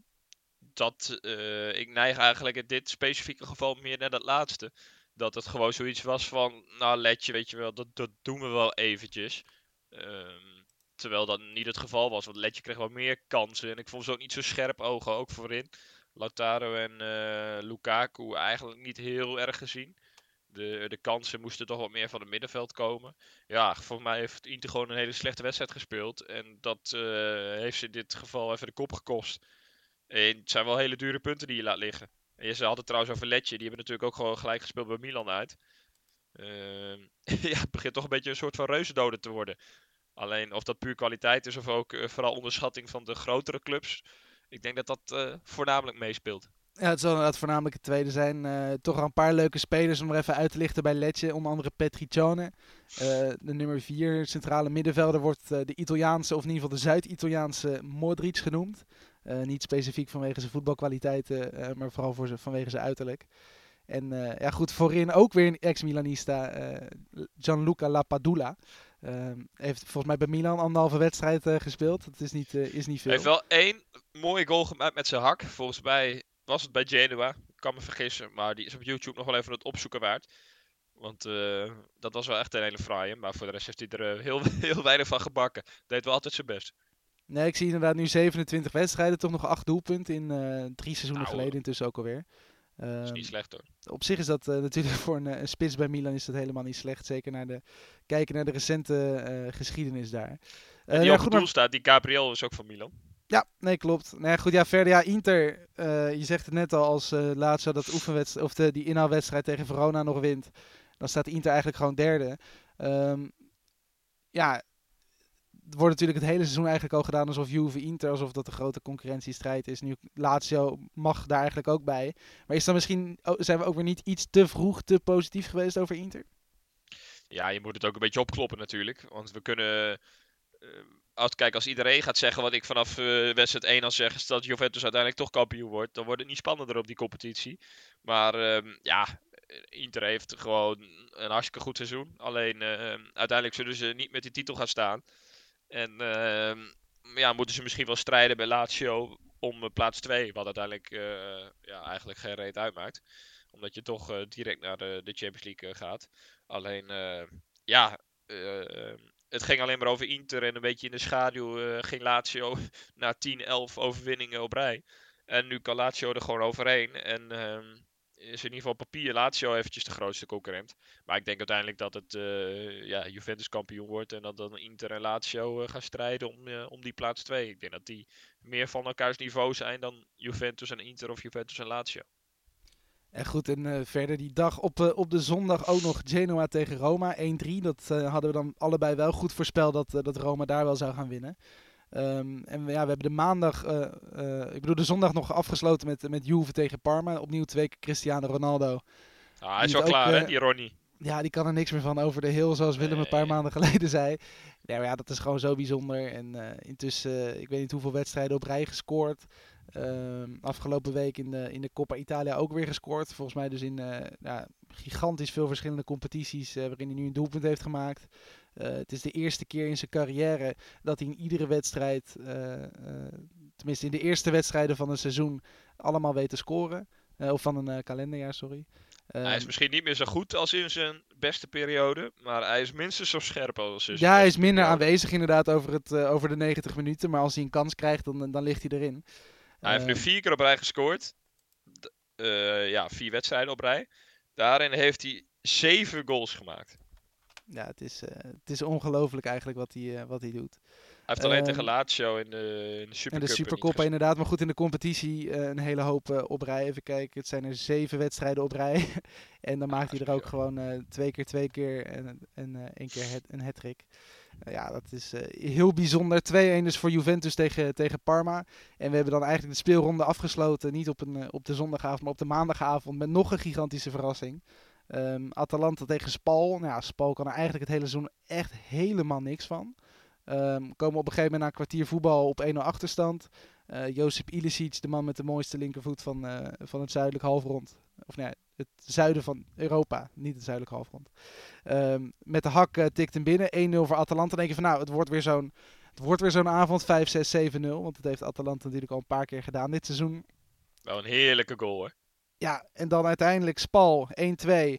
Dat, uh, ik neig eigenlijk in dit specifieke geval meer naar dat laatste. Dat het gewoon zoiets was van, nou Letje, weet je wel, dat, dat doen we wel eventjes. Um, terwijl dat niet het geval was, want Letje kreeg wel meer kansen. En ik vond ze ook niet zo scherp ogen, ook voorin. Lautaro en uh, Lukaku eigenlijk niet heel erg gezien. De, de kansen moesten toch wat meer van het middenveld komen. Ja, volgens mij heeft Inter gewoon een hele slechte wedstrijd gespeeld. En dat uh, heeft ze in dit geval even de kop gekost. En het zijn wel hele dure punten die je laat liggen. Ze hadden trouwens over Letje. Die hebben natuurlijk ook gewoon gelijk gespeeld bij Milan uit. Uh, ja, het begint toch een beetje een soort van reuzendoden te worden. Alleen of dat puur kwaliteit is of ook uh, vooral onderschatting van de grotere clubs. Ik denk dat dat uh, voornamelijk meespeelt. Ja, het zal inderdaad voornamelijk het tweede zijn. Uh, toch een paar leuke spelers om er even uit te lichten bij Letje. Onder andere Petriccione. Uh, de nummer 4 centrale middenvelder wordt de Italiaanse, of in ieder geval de Zuid-Italiaanse Modric genoemd. Niet specifiek vanwege zijn voetbalkwaliteiten, maar vooral voor vanwege zijn uiterlijk. En ja, goed, voorin ook weer een ex-Milanista, Gianluca Lapadula. Uh, heeft volgens mij bij Milan anderhalve wedstrijd gespeeld. Dat is niet, is niet veel. Hij heeft wel één mooie goal gemaakt met zijn hak. Volgens mij was het bij Genoa. Ik kan me vergissen. Maar die is op YouTube nog wel even het opzoeken waard. Want dat was wel echt een hele fraaie. Maar voor de rest heeft hij er heel, heel weinig van gebakken. Deed wel altijd zijn best. Nee, ik zie inderdaad nu 27 wedstrijden. Toch nog 8 doelpunten in drie seizoenen nou, geleden intussen ook alweer. Dat is niet ehm, slecht hoor. Op zich is dat uh, natuurlijk voor een, een, spits bij Milan is dat helemaal niet slecht. Zeker naar de, kijken naar de recente uh, geschiedenis daar. Uh, die ja, op het doel maar... staat, die Gabriel is ook van Milan. Ja, nee, klopt. Nee, goed, ja, verder, ja, Inter, je zegt het net al, als laatste dat oefenwedstrijd, of de, die inhaalwedstrijd tegen Verona nog wint, dan staat Inter eigenlijk gewoon derde. Um, ja, wordt natuurlijk het hele seizoen eigenlijk al gedaan alsof Juve Inter, alsof dat een grote concurrentiestrijd is. Nu Lazio mag daar eigenlijk ook bij. Maar is dan misschien, zijn we ook weer niet iets te vroeg te positief geweest over Inter? Ja, je moet het ook een beetje opkloppen natuurlijk. Want we kunnen, uh, als, kijk, als iedereen gaat zeggen wat ik vanaf uh, wedstrijd 1 al zeg, is dat Juventus uiteindelijk toch kampioen wordt. Dan wordt het niet spannender op die competitie. Maar uh, ja, Inter heeft gewoon een hartstikke goed seizoen. Alleen ehm, uiteindelijk zullen ze niet met die titel gaan staan. En uh, ja, moeten ze misschien wel strijden bij Lazio om uh, plaats 2. Wat uiteindelijk uh, ja, eigenlijk geen reet uitmaakt. Omdat je toch uh, direct naar de, Champions League gaat. Alleen, ja, het ging alleen maar over Inter. En een beetje in de schaduw ging Lazio na 10, 11 overwinningen op rij. En nu kan Lazio er gewoon overheen. En ehm, is in ieder geval papier Lazio eventjes de grootste concurrent. Maar ik denk uiteindelijk dat het uh, ja, Juventus kampioen wordt en dat dan Inter en Lazio uh, gaan strijden om, uh, om die plaats 2. Ik denk dat die meer van elkaars niveau zijn dan Juventus en Inter of Juventus en Lazio. En goed, en verder die dag op, op de zondag ook nog Genoa tegen Roma 1-3. Dat hadden we dan allebei wel goed voorspeld dat, dat Roma daar wel zou gaan winnen. Ehm, en we, ja, we hebben de maandag, eh, eh, ik bedoel de zondag nog afgesloten met, met Juve tegen Parma. Opnieuw twee keer Cristiano Ronaldo. Ah, hij is wel ook, klaar, hè, eh, die Ronnie. Ja, die kan er niks meer van over de heel, zoals Willem een paar Nee. maanden geleden zei. Maar ja, dat is gewoon zo bijzonder. En intussen, ik weet niet hoeveel wedstrijden op rij gescoord. Ehm, afgelopen week in de, in de Coppa Italia ook weer gescoord. Volgens mij dus in ja, gigantisch veel verschillende competities waarin hij nu een doelpunt heeft gemaakt. Eh, het is de eerste keer in zijn carrière dat hij in iedere wedstrijd, eh, eh, tenminste in de eerste wedstrijden van een seizoen, allemaal weet te scoren. Of van een kalenderjaar, sorry. hij is Ehm, misschien niet meer zo goed als in zijn beste periode, maar hij is minstens zo scherp als in zijn Ja, hij is minder periode. aanwezig inderdaad over, het, over de 90 minuten. Maar als hij een kans krijgt, dan, dan ligt hij erin. Hij heeft nu Ehm, vier keer op rij gescoord. D- ja, vier wedstrijden op rij. Daarin heeft hij zeven goals gemaakt. Ja, het is, eh, het is ongelooflijk eigenlijk wat hij, eh, wat hij doet. Hij heeft alleen Ehm, tegen Lazio in de, in de En Supercup de niet Supercoppa inderdaad. Maar goed, in de competitie eh, een hele hoop op rij. Even kijken, het zijn er zeven wedstrijden op rij. en dan maakt hij er ook gewoon twee keer twee keer en, en één keer het, een hat-trick. Eh, ja, dat is heel bijzonder. 2-1 dus voor Juventus tegen, tegen Parma. En we hebben dan eigenlijk de speelronde afgesloten. Niet op, een, op de zondagavond, maar op de maandagavond. Met nog een gigantische verrassing. Ehm, Atalanta tegen Spal. Nou ja, Spal kan er eigenlijk het hele seizoen echt helemaal niks van. Ehm, komen op een gegeven moment na een kwartier voetbal op 1-0 achterstand. Eh Josip Ilicic, de man met de mooiste linkervoet van, eh, van het zuidelijk halfrond. Of nee, het zuiden van Europa, niet het zuidelijk halfrond. Ehm, met de hak eh, tikt hem binnen. 1-0 voor Atalanta. Dan denk je van nou, het wordt weer zo'n zo'n avond 5, 6, 7-0. Want dat heeft Atalanta natuurlijk al een paar keer gedaan dit seizoen. Wel een heerlijke goal hoor. Ja, en dan uiteindelijk Spal 1-2.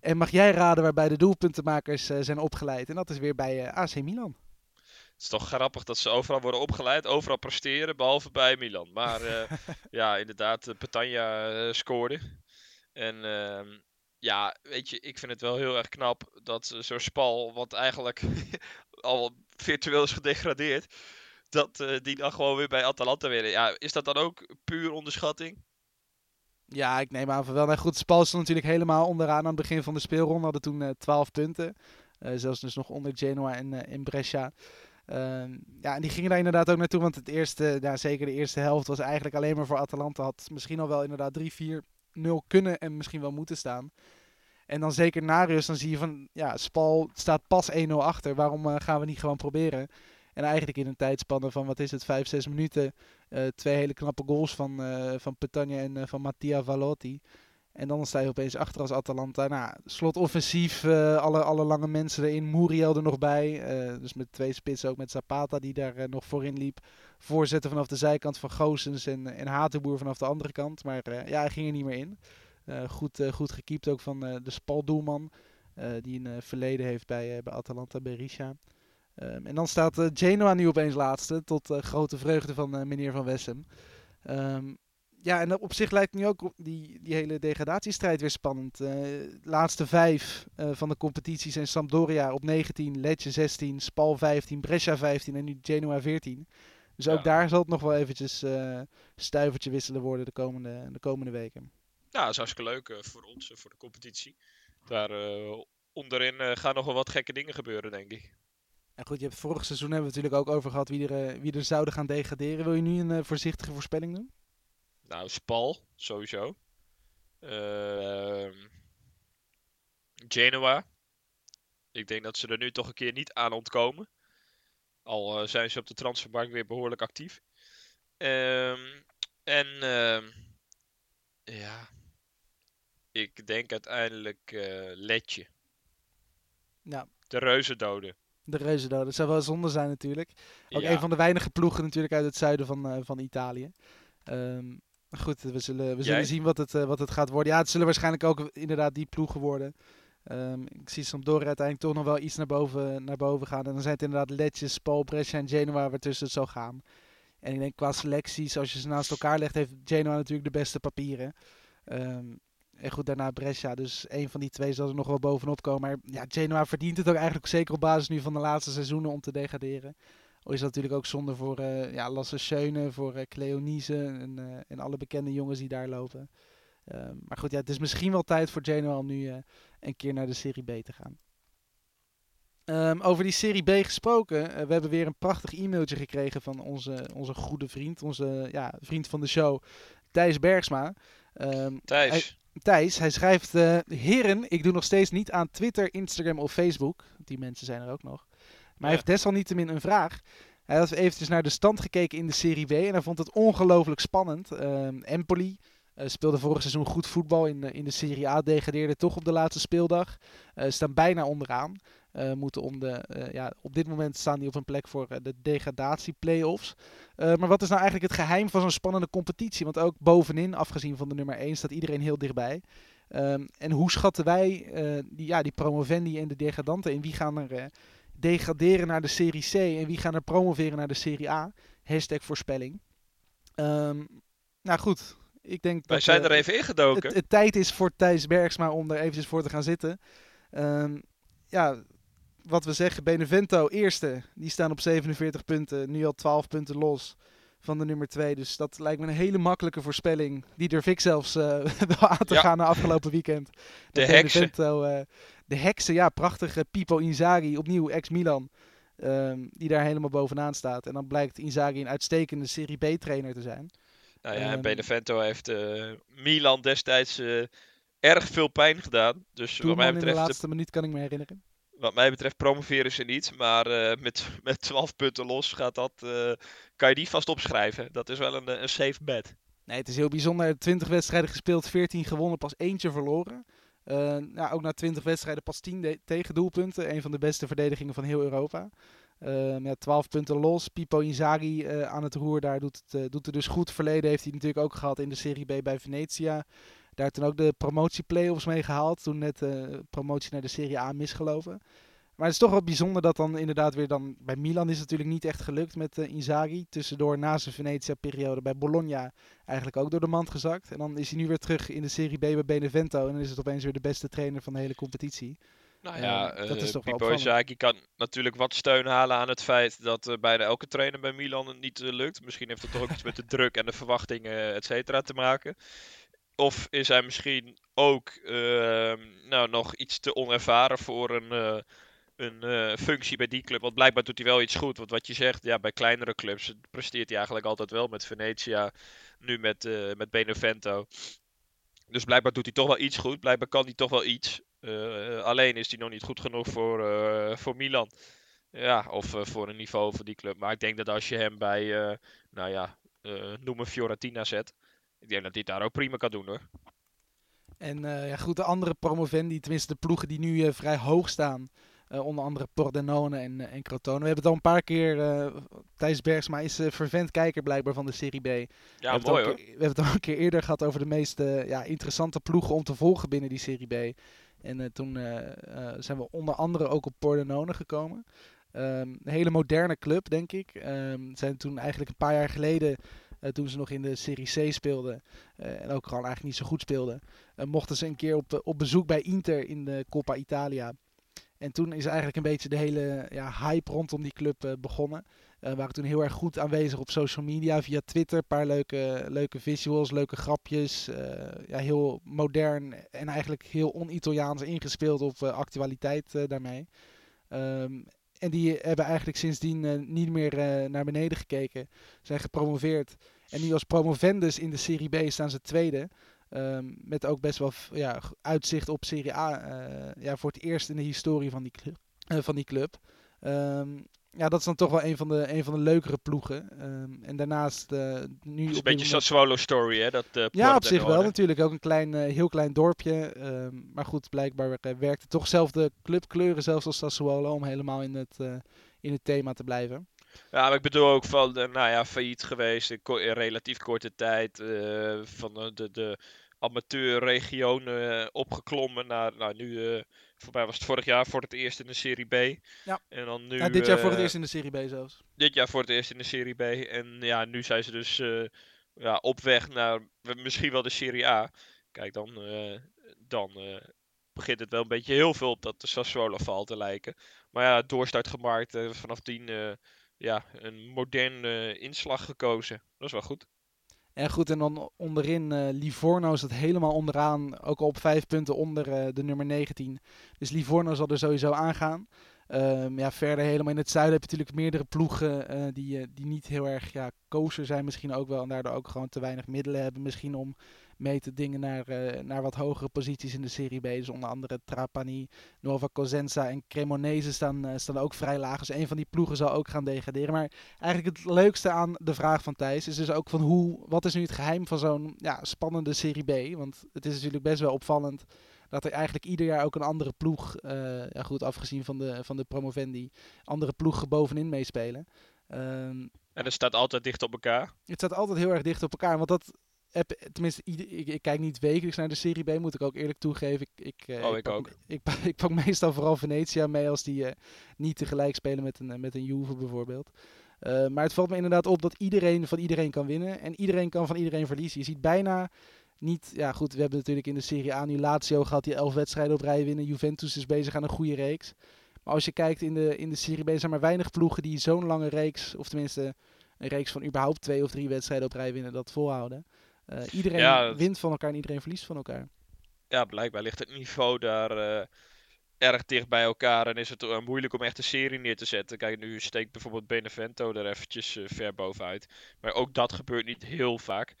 En mag jij raden waarbij de doelpuntenmakers eh, zijn opgeleid? En dat is weer bij eh, AC Milan. Het is toch grappig dat ze overal worden opgeleid, overal presteren, behalve bij Milan. Maar eh, ja, inderdaad, Petagna scoorde. En uh, ja, weet je, ik vind het wel heel erg knap dat zo'n Spal, wat eigenlijk al virtueel is gedegradeerd, dat die dan gewoon weer bij Atalanta weer. Ja, is dat dan ook puur onderschatting? Ja, ik neem aan van wel. Goed, Spal stond natuurlijk helemaal onderaan aan het begin van de speelronde. Hadden toen uh, 12 punten. Uh, zelfs dus nog onder Genoa en uh, in Brescia. Uh, ja, en die gingen daar inderdaad ook naartoe. Want het eerste, ja, zeker de eerste helft was eigenlijk alleen maar voor Atalanta. Had misschien al wel inderdaad 3-4-0 kunnen en misschien wel moeten staan. En dan zeker na rust, dan zie je van, ja, Spal staat pas 1-0 achter. Waarom gaan we niet gewoon proberen? En eigenlijk in een tijdspanne van, wat is het, 5, 6 minuten. Uh, twee hele knappe goals van, uh, van Petagna en uh, van Mattia Valotti. En dan sta je opeens achter als Atalanta. Nou, slot offensief, alle, alle lange mensen erin. Muriel er nog bij. Dus met twee spitsen, ook met Zapata die daar nog voorin liep. Voorzetten vanaf de zijkant van Goosens en, en Hatenboer vanaf de andere kant. Maar ja, hij ging er niet meer in. Goed, goed gekiept ook van de Spaldoelman. die een verleden heeft bij, bij Atalanta, Berisha. Um, en dan staat uh, Genoa nu opeens laatste, tot uh, grote vreugde van uh, meneer Van Wessem. Um, ja, en op zich lijkt nu ook die, die hele degradatiestrijd weer spannend. de laatste vijf van de competitie zijn Sampdoria op 19, Lecce 16, Spal 15, Brescia 15 en nu Genoa 14. Dus ook ja. daar zal het nog wel eventjes stuivertje wisselen worden de komende, de komende weken. Ja, dat is hartstikke leuk voor ons, voor de competitie. Daar onderin gaan nog wel wat gekke dingen gebeuren, denk ik. En goed, je hebt vorig seizoen hebben we het natuurlijk ook over gehad wie er, uh, wie er zouden gaan degraderen. Wil je nu een uh, voorzichtige voorspelling doen? Nou, Spal, sowieso. Uh, Genoa. Ik denk dat ze er nu toch een keer niet aan ontkomen. Al zijn ze op de transfermarkt weer behoorlijk actief. Um, en ja, ik denk uiteindelijk Letje. Ja. De reuzendoden. De reuzendoden. Dat zou wel zonde zijn natuurlijk. Ook ja. een van de weinige ploegen natuurlijk uit het zuiden van, uh, van Italië. Um, goed, we zullen, we zullen zien wat het, uh, wat het gaat worden. Ja, het zullen waarschijnlijk ook inderdaad die ploegen worden. Um, ik zie Sampdoria uiteindelijk toch nog wel iets naar boven, naar boven gaan. En dan zijn het inderdaad Lecce, Spal, Brescia en Genoa waartussen het zal gaan. En ik denk qua selecties, als je ze naast elkaar legt, heeft Genoa natuurlijk de beste papieren. Um, en goed, daarna Brescia. Dus een van die twee zal er nog wel bovenop komen. Maar ja, Genoa verdient het ook eigenlijk zeker op basis nu van de laatste seizoenen om te degraderen. Al is dat natuurlijk ook zonde voor uh, ja, Lasse Schöne, voor uh, Cleonise en, uh, en alle bekende jongens die daar lopen. Um, maar goed, ja, het is misschien wel tijd voor Genoa om nu een keer naar de Serie B te gaan. Ehm, over die Serie B gesproken. eh, we hebben weer een prachtig e-mailtje gekregen van onze, onze goede vriend. Onze ja, vriend van de show, Thijs Bergsma. Ehm, Thijs, Thijs, hij schrijft... eh, Heren, ik doe nog steeds niet aan Twitter, Instagram of Facebook. Die mensen zijn er ook nog. Maar hij heeft desalniettemin een vraag. Hij had eventjes naar de stand gekeken in de Serie B. En hij vond het ongelooflijk spannend. Ehm, Empoli eh, speelde vorig seizoen goed voetbal in, de- in de Serie A. Degradeerde toch op de laatste speeldag. Eh, staan bijna onderaan. Eh, moeten om de, eh, ja, op dit moment staan die op een plek voor eh, de degradatie-playoffs. Maar wat is nou eigenlijk het geheim van zo'n spannende competitie? Want ook bovenin, afgezien van de nummer 1, staat iedereen heel dichtbij. Ehm, en hoe schatten wij die, ja, die promovendi en de degradanten in? Wie gaan er degraderen naar de Serie C en wie gaan er promoveren naar de Serie A? Hashtag voorspelling. Ehm, nou goed, ik denk wij dat zijn er even ingedoken. het, het tijd is voor Thijs Bergsma om er eventjes voor te gaan zitten. Ehm, ja, wat we zeggen, Benevento eerste. Die staan op 47 punten. Nu al 12 punten los van de nummer 2. Dus dat lijkt me een hele makkelijke voorspelling. Die durf ik zelfs wel aan te Ja. gaan na afgelopen weekend. De heksen. Eh, de heksen, ja, prachtige Pipo Inzaghi, opnieuw ex-Milan. ehm, die daar helemaal bovenaan staat. En dan blijkt Inzaghi een uitstekende Serie B-trainer te zijn. Nou ja, Ehm, Benevento heeft eh, Milan destijds erg veel pijn gedaan. Dus wat mij, in de betreft, laatste minuut kan ik me herinneren. Wat mij betreft promoveren ze niet. Maar eh, met, met 12 punten los gaat dat, eh, kan je die vast opschrijven. Dat is wel een, eh, een safe bet. Nee, het is heel bijzonder. 20 wedstrijden gespeeld, 14 gewonnen, pas eentje verloren. Nou, ook na 20 wedstrijden pas 10 de- tegendoelpunten. Een van de beste verdedigingen van heel Europa. Met 12 punten los. Pipo Inzaghi aan het roer, daar doet het, doet het dus goed. Verleden heeft hij natuurlijk ook gehad in de Serie B bij Venetia. Daar toen ook de promotie-playoffs mee gehaald. Toen net eh, promotie naar de Serie A misgelopen. Maar het is toch wel bijzonder dat dan inderdaad weer dan... Bij Milan is het natuurlijk niet echt gelukt met eh Inzaghi. Tussendoor na zijn Venetia-periode bij Bologna eigenlijk ook door de mand gezakt. En dan is hij nu weer terug in de Serie B bij Benevento. En dan is het opeens weer de beste trainer van de hele competitie. Nou Eh, ja, dat is eh, toch wel Pipo. Inzaghi kan natuurlijk wat steun halen aan het feit dat eh, bijna elke trainer bij Milan het niet eh, lukt. Misschien heeft het toch ook iets met de druk en de verwachtingen, et cetera, te maken. Of is hij misschien ook ehm, nou, nog iets te onervaren voor een, eh, een eh, functie bij die club? Want blijkbaar doet hij wel iets goed. Want wat je zegt, ja, bij kleinere clubs presteert hij eigenlijk altijd wel met Venetia, nu met, eh, met Benevento. Dus blijkbaar doet hij toch wel iets goed. Blijkbaar kan hij toch wel iets. Alleen is hij nog niet goed genoeg voor, voor Milan. Ja, of voor een niveau van die club. Maar ik denk dat als je hem bij, nou ja, noem een Fiorentina zet. Ik denk dat hij het daar ook prima kan doen hoor. En eh, ja, goed, de andere promovendi, tenminste de ploegen die nu eh, vrij hoog staan. eh, onder andere Pordenone en, en Crotone. We hebben het al een paar keer, Thijs Bergsma is eh, vervent kijker blijkbaar van de Serie B. Ja, we, hebben mooi al hoor. keer- we hebben het al een keer eerder gehad over de meest ja, interessante ploegen om te volgen binnen die Serie B. En toen zijn we onder andere ook op Pordenone gekomen. Ehm, een hele moderne club, denk ik. Ehm, zijn toen eigenlijk een paar jaar geleden, toen ze nog in de Serie C speelden, eh, en ook gewoon eigenlijk niet zo goed speelden, eh, mochten ze een keer op, eh, op bezoek bij Inter in de Coppa Italia. En toen is eigenlijk een beetje de hele ja, hype rondom die club eh, begonnen. We waren toen heel erg goed aanwezig op social media, via Twitter. Een paar leuke, leuke visuals, leuke grapjes. eh, ja, heel modern en eigenlijk heel on-Italiaans ingespeeld op eh, actualiteit eh, daarmee. Ehm, en die hebben eigenlijk sindsdien eh, niet meer eh, naar beneden gekeken. Zijn gepromoveerd. En nu als promovendus in de Serie B staan ze tweede. Ehm, met ook best wel ja, uitzicht op Serie A. eh, ja, voor het eerst in de historie van die club. van die club. Ehm, ja, dat is dan toch wel een van de, een van de leukere ploegen. Ehm, en daarnaast eh, nu Het is een beetje moment- Sassuolo story hè. Dat, eh, ja, op zich wel natuurlijk. Ook een klein, eh, heel klein dorpje. Ehm, maar goed, blijkbaar werkte toch zelf de clubkleuren, zelfs als Sassuolo, om helemaal in het, in het thema te blijven. Ja, maar ik bedoel ook van, nou ja, failliet geweest in, ko- in relatief korte tijd. van de, de amateurregionen eh, opgeklommen naar, nou nu, eh voor mij was het vorig jaar voor het eerst in de Serie B. Ja. En dan nu, ja, dit jaar voor het eh, eerst in de Serie B zelfs. dit jaar voor het eerst in de Serie B. En ja, nu zijn ze dus ja, op weg naar misschien wel de Serie A. Kijk, dan, dan begint het wel een beetje heel veel op dat de Sassuolo val te lijken. Maar ja, doorstart gemaakt vanaf 10. eh, ja, een modern eh, inslag gekozen. Dat is wel goed. En goed, en dan onderin eh, Livorno het helemaal onderaan. Ook al op vijf punten onder eh, de nummer 19. Dus Livorno zal er sowieso aangaan. Ehm, ja, verder helemaal in het zuiden heb je natuurlijk meerdere ploegen eh, die, die niet heel erg ja, kosher zijn misschien ook wel. En daardoor ook gewoon te weinig middelen hebben misschien om mee te dingen naar, eh, naar wat hogere posities in de Serie B. Dus onder andere Trapani, Nuova Cosenza en Cremonese staan, eh, staan ook vrij laag. Dus een van die ploegen zal ook gaan degraderen. Maar eigenlijk het leukste aan de vraag van Thijs is dus ook van hoe, wat is nu het geheim van zo'n ja, spannende Serie B? Want het is natuurlijk best wel opvallend dat er eigenlijk ieder jaar ook een andere ploeg, eh, ja goed, afgezien van de, van de promovendi, andere ploegen bovenin meespelen. Ehm, En het staat altijd dicht op elkaar. het staat altijd heel erg dicht op elkaar. Want dat heb, tenminste, ik, ik kijk niet wekelijks naar de Serie B, moet ik ook eerlijk toegeven. Ik, ik, eh, Oh, ik pak, ook. Ik, pak- ik pak meestal vooral Venetia mee als die eh, niet tegelijk spelen met een, eh, met een Juve bijvoorbeeld. Maar het valt me inderdaad op dat iedereen van iedereen kan winnen. En iedereen kan van iedereen verliezen. Je ziet bijna niet... Ja goed, we hebben natuurlijk in de Serie A nu Lazio gehad die elf wedstrijden op rij winnen. Juventus is bezig aan een goede reeks. Maar als je kijkt in de, in de Serie B zijn er maar weinig ploegen die zo'n lange reeks... Of tenminste een reeks van überhaupt twee of drie wedstrijden op rij winnen dat volhouden. Eh, iedereen Ja, dat- wint van elkaar en iedereen verliest van elkaar. Ja, blijkbaar ligt het niveau daar eh, erg dicht bij elkaar. En is het eh, moeilijk om echt een serie neer te zetten. Kijk, nu steekt bijvoorbeeld Benevento er eventjes ver bovenuit. Maar ook dat gebeurt niet heel vaak.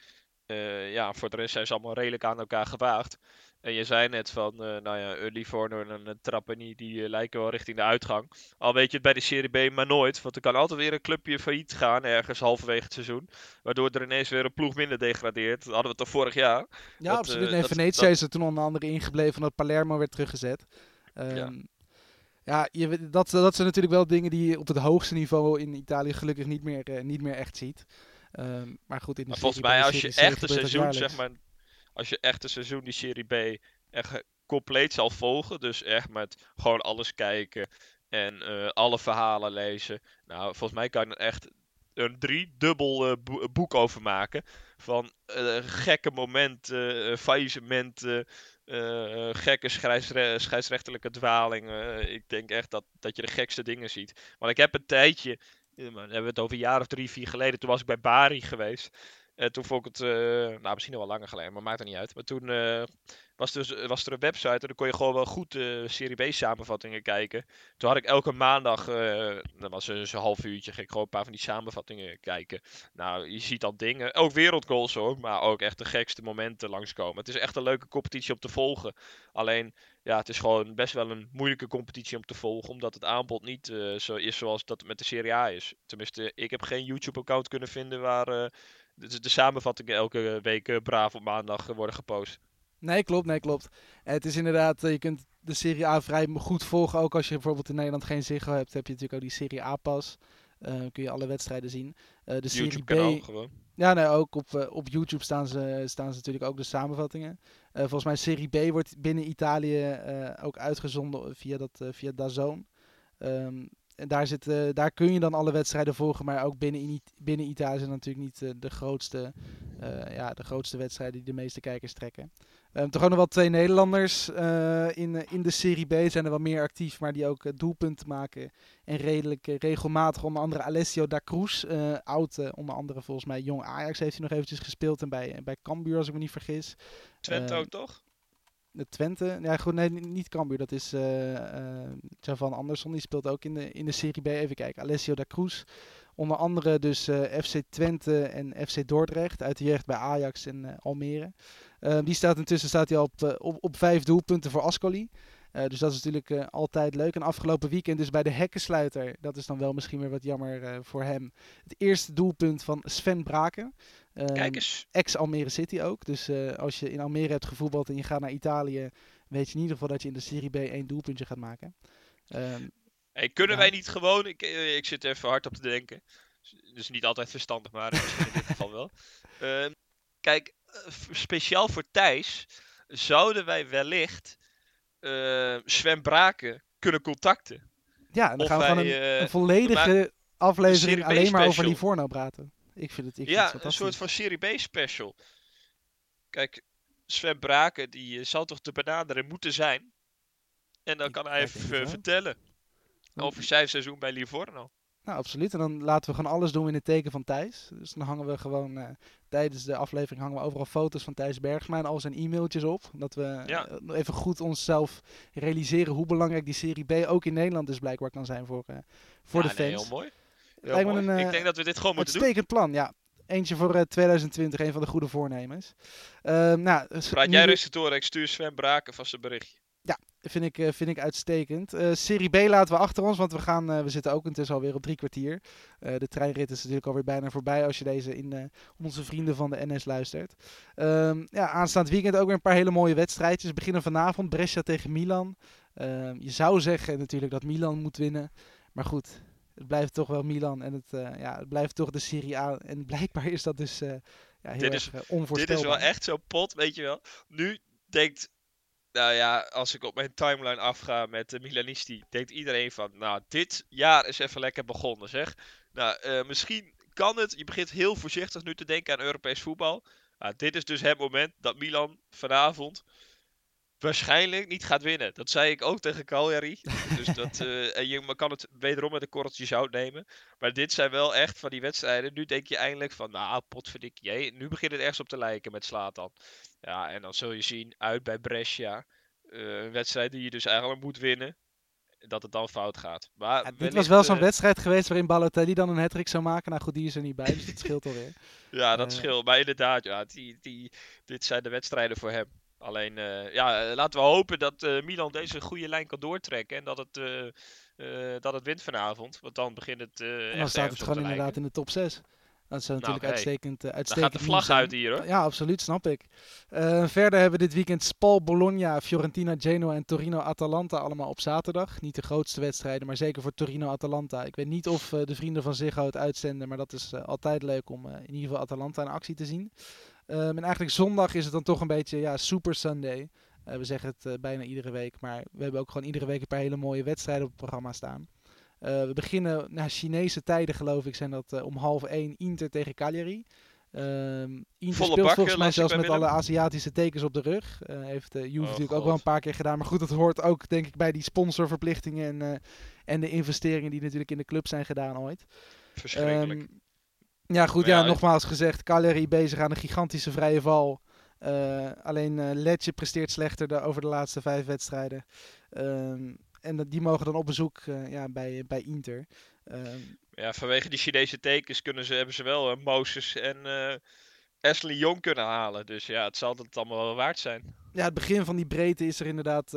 Ja, voor de rest zijn ze allemaal redelijk aan elkaar gewaagd. En je zei net van, eh, nou ja, Livorno en een Trapani, die eh, lijken wel richting de uitgang. Al weet je het bij de Serie B maar nooit. Want er kan altijd weer een clubje failliet gaan, ergens halverwege het seizoen. Waardoor er ineens weer een ploeg minder degradeert. Dat hadden we toch vorig jaar. Ja, Dat, absoluut. eh, Nee, dat- is er toen onder andere ingebleven omdat Palermo werd teruggezet. Ehm, Ja. ja, je, dat, dat zijn natuurlijk wel dingen die je op het hoogste niveau in Italië gelukkig niet meer, eh, niet meer echt ziet. Ehm, maar goed, in de Maar volgens mij, als je echt een seizoen, zeg maar, als je echt een seizoen die Serie B echt eh, compleet zal volgen, dus echt met gewoon alles kijken en eh, alle verhalen lezen. Nou, volgens mij kan je er echt een driedubbel eh, boe- boek over maken. Van eh, gekke momenten, faillissementen, gekke scheidsre- scheidsrechterlijke dwalingen. Ik denk echt dat, dat je de gekste dingen ziet. Want ik heb een tijdje, maar hebben we het over een jaar of drie, vier geleden, toen was ik bij Bari geweest. En toen vond het, eh, nou misschien al wel langer geleden, maar maakt er niet uit. Maar toen eh, was, dus, was er een website en dan kon je gewoon wel goed eh Serie B samenvattingen kijken. Toen had ik elke maandag, eh dat was een zo'n half uurtje, ging ik gewoon een paar van die samenvattingen kijken. Nou, je ziet al dingen, ook wereldgoals hoor, maar ook echt de gekste momenten langskomen. Het is echt een leuke competitie om te volgen. Alleen, ja, het is gewoon best wel een moeilijke competitie om te volgen, omdat het aanbod niet eh, zo is zoals dat met de Serie A is. Tenminste, ik heb geen YouTube-account kunnen vinden waar eh, de, de samenvattingen elke week eh, braaf op maandag eh, worden gepost. Nee, klopt, nee, klopt. Het is inderdaad, eh, je kunt de Serie A vrij goed volgen. Ook als je bijvoorbeeld in Nederland geen Ziggo hebt, heb je natuurlijk ook die Serie A-pas. Eh kun je alle wedstrijden zien. Eh, de Serie YouTube B, kanaal gewoon. Ja, nee, ook op, op YouTube staan ze, staan ze natuurlijk ook de samenvattingen. Volgens mij Serie B wordt binnen Italië ook uitgezonden via, dat, via DAZN. Ehm en daar, zit, eh, daar kun je dan alle wedstrijden volgen, maar ook binnen, binnen Italië zijn natuurlijk niet eh, de, grootste, eh, ja, de grootste wedstrijden die de meeste kijkers trekken. Ehm toch ook nog wel twee Nederlanders in, in de Serie B zijn er wel meer actief, maar die ook doelpunten maken en redelijk regelmatig. Onder andere Alessio da Cruz, oud, onder andere volgens mij jong Ajax heeft hij nog eventjes gespeeld en bij, bij Cambuur als ik me niet vergis. Twente Eh, ook toch? Twente, ja goed, nee, ni- niet Cambuur, dat is eh eh Javan Andersson, die speelt ook in de, in de Serie B. Even kijken, Alessio da Cruz. Onder andere dus eh, FC Twente en FC Dordrecht uit de jeugd bij Ajax en Almere. Die staat intussen staat hij op, op, op vijf doelpunten voor Ascoli. Dus dat is natuurlijk altijd leuk. En afgelopen weekend dus bij de hekkensluiter, dat is dan wel misschien weer wat jammer voor hem. Het eerste doelpunt van Sven Braken. Ehm, Kijk eens. ex-Almere City ook. Dus eh, als je in Almere hebt gevoetbald en je gaat naar Italië, weet je in ieder geval dat je in de Serie B één doelpuntje gaat maken. Ehm, Hey, kunnen Ja. wij niet gewoon, ik, eh, ik zit even hard op te denken. Dus niet altijd verstandig, maar in dit geval wel. Ehm, kijk, eh, speciaal voor Thijs zouden wij wellicht eh Sven Braken kunnen contacten. ja, en dan Of gaan we gewoon wij, een, een volledige aflevering alleen maar over. Livorno praten. Ik vind het, ik vind het ja, een soort van Serie B special. Kijk, Sven Braken, die eh, zou toch te benaderen moeten zijn. En dan Ik- kan ja, hij even vertellen over zijn seizoen bij Livorno. Nou, absoluut. En dan laten we gewoon alles doen in het teken van Thijs. Dus dan hangen we gewoon eh, tijdens de aflevering hangen we overal foto's van Thijs Bergsma en al zijn e-mailtjes op. Dat we Ja. eh, even goed onszelf realiseren hoe belangrijk die Serie B ook in Nederland dus blijkbaar kan zijn voor, eh, voor Ja, de nee, fans. heel mooi. Lijkt me een, eh, ik denk dat we dit gewoon moeten doen. Uitstekend plan, ja. Eentje voor eh, 2020, een van de goede voornemens. Ehm nou, Praat jij rustig door. Ik stuur Sven Braken vast een berichtje. vind ik, eh, vind ik uitstekend. Eh, Serie B laten we achter ons, want we, gaan, eh, we zitten ook intussen alweer op drie kwartier. Eh, de treinrit is natuurlijk alweer bijna voorbij als je deze in eh, onze vrienden van de NS luistert. Ehm, ja, aanstaand weekend ook weer een paar hele mooie wedstrijdjes. We beginnen vanavond Brescia tegen Milan. Ehm, je zou zeggen natuurlijk dat Milan moet winnen. Maar goed, het blijft toch wel Milan en het, eh, ja, het blijft toch de Serie A. En blijkbaar is dat dus eh, ja, heel Dit erg is- eh, Dit onvoorspelbaar. is wel echt zo'n pot, weet je wel. Nu denkt, nou ja, als ik op mijn timeline afga met de Milanisti, denkt iedereen van, nou, dit jaar is even lekker begonnen, zeg. Nou, misschien kan het. Je begint heel voorzichtig nu te denken aan Europees voetbal. Nou, dit is dus het moment dat Milan vanavond waarschijnlijk niet gaat winnen. Dat zei ik ook tegen Cagliari. dus dat, eh, en je kan het wederom met een korreltje zout nemen. Maar dit zijn wel echt van die wedstrijden. Nu denk je eindelijk van, nou, potverdikkie. hé, Nu begint het ergens op te lijken met Slatan. Ja, en dan zul je zien, uit bij Brescia. eh, een wedstrijd die je dus eigenlijk moet winnen. Dat het dan fout gaat. Maar Ja, dit wellicht, was wel zo'n eh, wedstrijd geweest waarin Balotelli dan een hattrick zou maken. Nou goed, die is er niet bij, dus dat scheelt alweer. Ja, dat scheelt. Maar inderdaad, ja, die, die, dit zijn de wedstrijden voor hem. Alleen, eh, ja, eh, laten we hopen dat eh, Milan deze goede lijn kan doortrekken. En dat het, dat het wint vanavond. Want dan begint het. En dan staat het gewoon inderdaad lijken. in de top 6. Dat zou natuurlijk hey, uitstekend, Dan uitstekend gaat de vlag zijn. uit hier hoor. Ja, absoluut, snap ik. Verder hebben we dit weekend Spal, Bologna, Fiorentina, Genoa en Torino-Atalanta allemaal op zaterdag. Niet de grootste wedstrijden, maar zeker voor Torino-Atalanta. Ik weet niet of de vrienden van Ziggo het uitzenden, maar dat is altijd leuk om in ieder geval Atalanta in actie te zien. Ehm, en eigenlijk zondag is het dan toch een beetje ja, Super Sunday. Eh, we zeggen het eh, bijna iedere week, maar we hebben ook gewoon iedere week een paar hele mooie wedstrijden op het programma staan. Eh, we beginnen naar Chinese tijden, geloof ik, zijn dat om half één Inter tegen Cagliari. Ehm Inter Volle speelt bak, volgens mij zelfs met alle. Aziatische tekens op de rug. Heeft eh Juve Oh, natuurlijk ook wel een paar keer gedaan. Maar goed, dat hoort ook denk ik bij die sponsorverplichtingen en, en de investeringen die natuurlijk in de club zijn gedaan ooit. Verschrikkelijk. Ehm, ja, goed, ja, nogmaals gezegd, Cagliari bezig aan een gigantische vrije val. Eh, alleen eh Letje presteert slechter de, over de laatste vijf wedstrijden. Ehm, en dat, die mogen dan op bezoek eh, ja, bij, bij Inter. Ehm, ja, vanwege die Chinese tekens kunnen ze, hebben ze wel Moses en Ashley Jong kunnen halen. Dus ja, het zal het allemaal wel waard zijn. ja, het begin van die breedte is er inderdaad,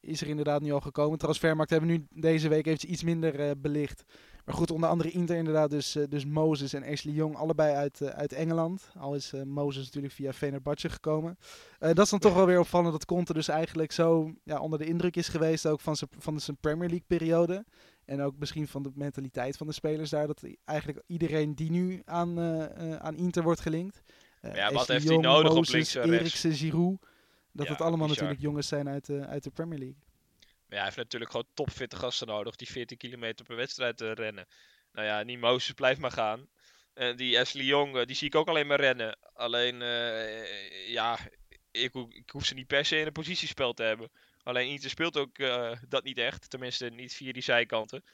is er inderdaad nu al gekomen. Transfermarkt hebben we nu deze week eventjes iets minder belicht. Maar goed, onder andere Inter inderdaad, dus, eh, dus Moses en Ashley Young, allebei uit, eh, uit Engeland. Al is eh, Moses natuurlijk via Fenerbahce gekomen. Dat is dan toch wel weer opvallend dat Conte dus eigenlijk zo ja, onder de indruk is geweest ook van zijn, van zijn Premier League periode. En ook misschien van de mentaliteit van de spelers daar. Dat eigenlijk iedereen die nu aan, aan Inter wordt gelinkt. Ja, wat Ashley heeft hij nodig op Moses, links en rechts? Eriksen, Giroud. Dat Ja, het allemaal bizar. natuurlijk jongens zijn uit de, uit de Premier League. Ja, hij heeft natuurlijk gewoon topfitte gasten nodig die 14 kilometer per wedstrijd eh, rennen. Nou ja, die Moses blijft maar gaan. En die Ashley Jong, eh, die zie ik ook alleen maar rennen. Alleen, eh, ja, ik, ik hoef ze niet per se in een positiespel te hebben. Alleen Inter speelt ook dat niet echt. Tenminste, niet via die zijkanten.